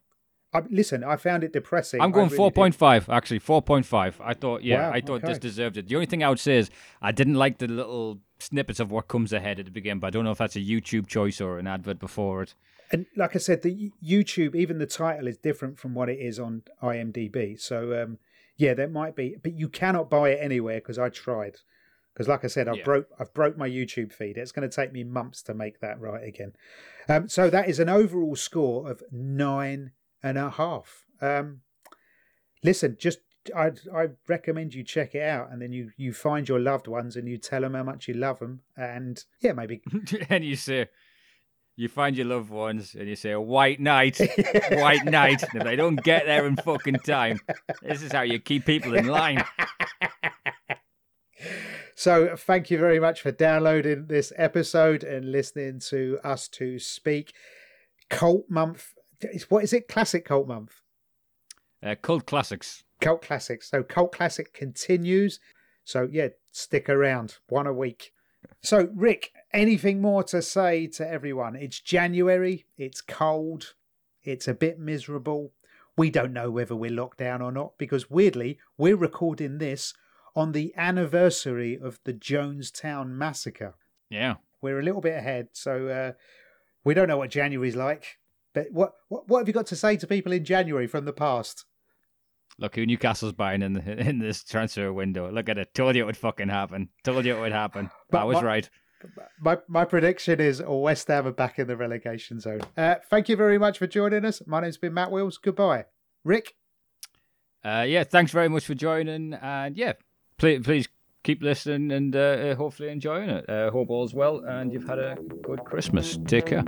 I, listen, I found it depressing. I'm going really four point five. Actually, four point five. I thought, yeah, Wow, I thought this deserved it. The only thing I would say is I didn't like the little snippets of what comes ahead at the beginning, but I don't know if that's a YouTube choice or an advert before it. And like I said, the YouTube, even the title is different from what it is on IMDb. So, um, yeah, there might be, but you cannot buy it anywhere because I tried. Because, like I said, I've Yeah. broke I've broke my YouTube feed. It's going to take me months to make that right again. Um, so that is an overall score of nine and a half. Um, listen, just I I recommend you check it out, and then you you find your loved ones and you tell them how much you love them, and yeah, maybe and you say, you find your loved ones and you say, white night, white night. And if they don't get there in fucking time, this is how you keep people in line. So, thank you very much for downloading this episode and listening to us to speak. Cult month. What is it? Classic cult month. Uh, cult classics. Cult classics. So, cult classic continues. So, yeah, stick around. One a week. So, Rick, anything more to say to everyone? It's January. It's cold. It's a bit miserable. We don't know whether we're locked down or not because, weirdly, we're recording this on the anniversary of the Jonestown massacre. Yeah. We're a little bit ahead, so uh, we don't know what January's like. But what, what what have you got to say to people in January from the past? Look who Newcastle's buying in the, in this transfer window. Look at it. Told you it would fucking happen. Told you it would happen. But I was right my my prediction is West Ham are back in the relegation zone. Uh, thank you very much for joining us. My name's been Matt Wills. Goodbye, Rick. Uh, yeah, thanks very much for joining, and yeah, please please keep listening and uh, hopefully enjoying it. Uh, hope all's well, and you've had a good Christmas. Take care.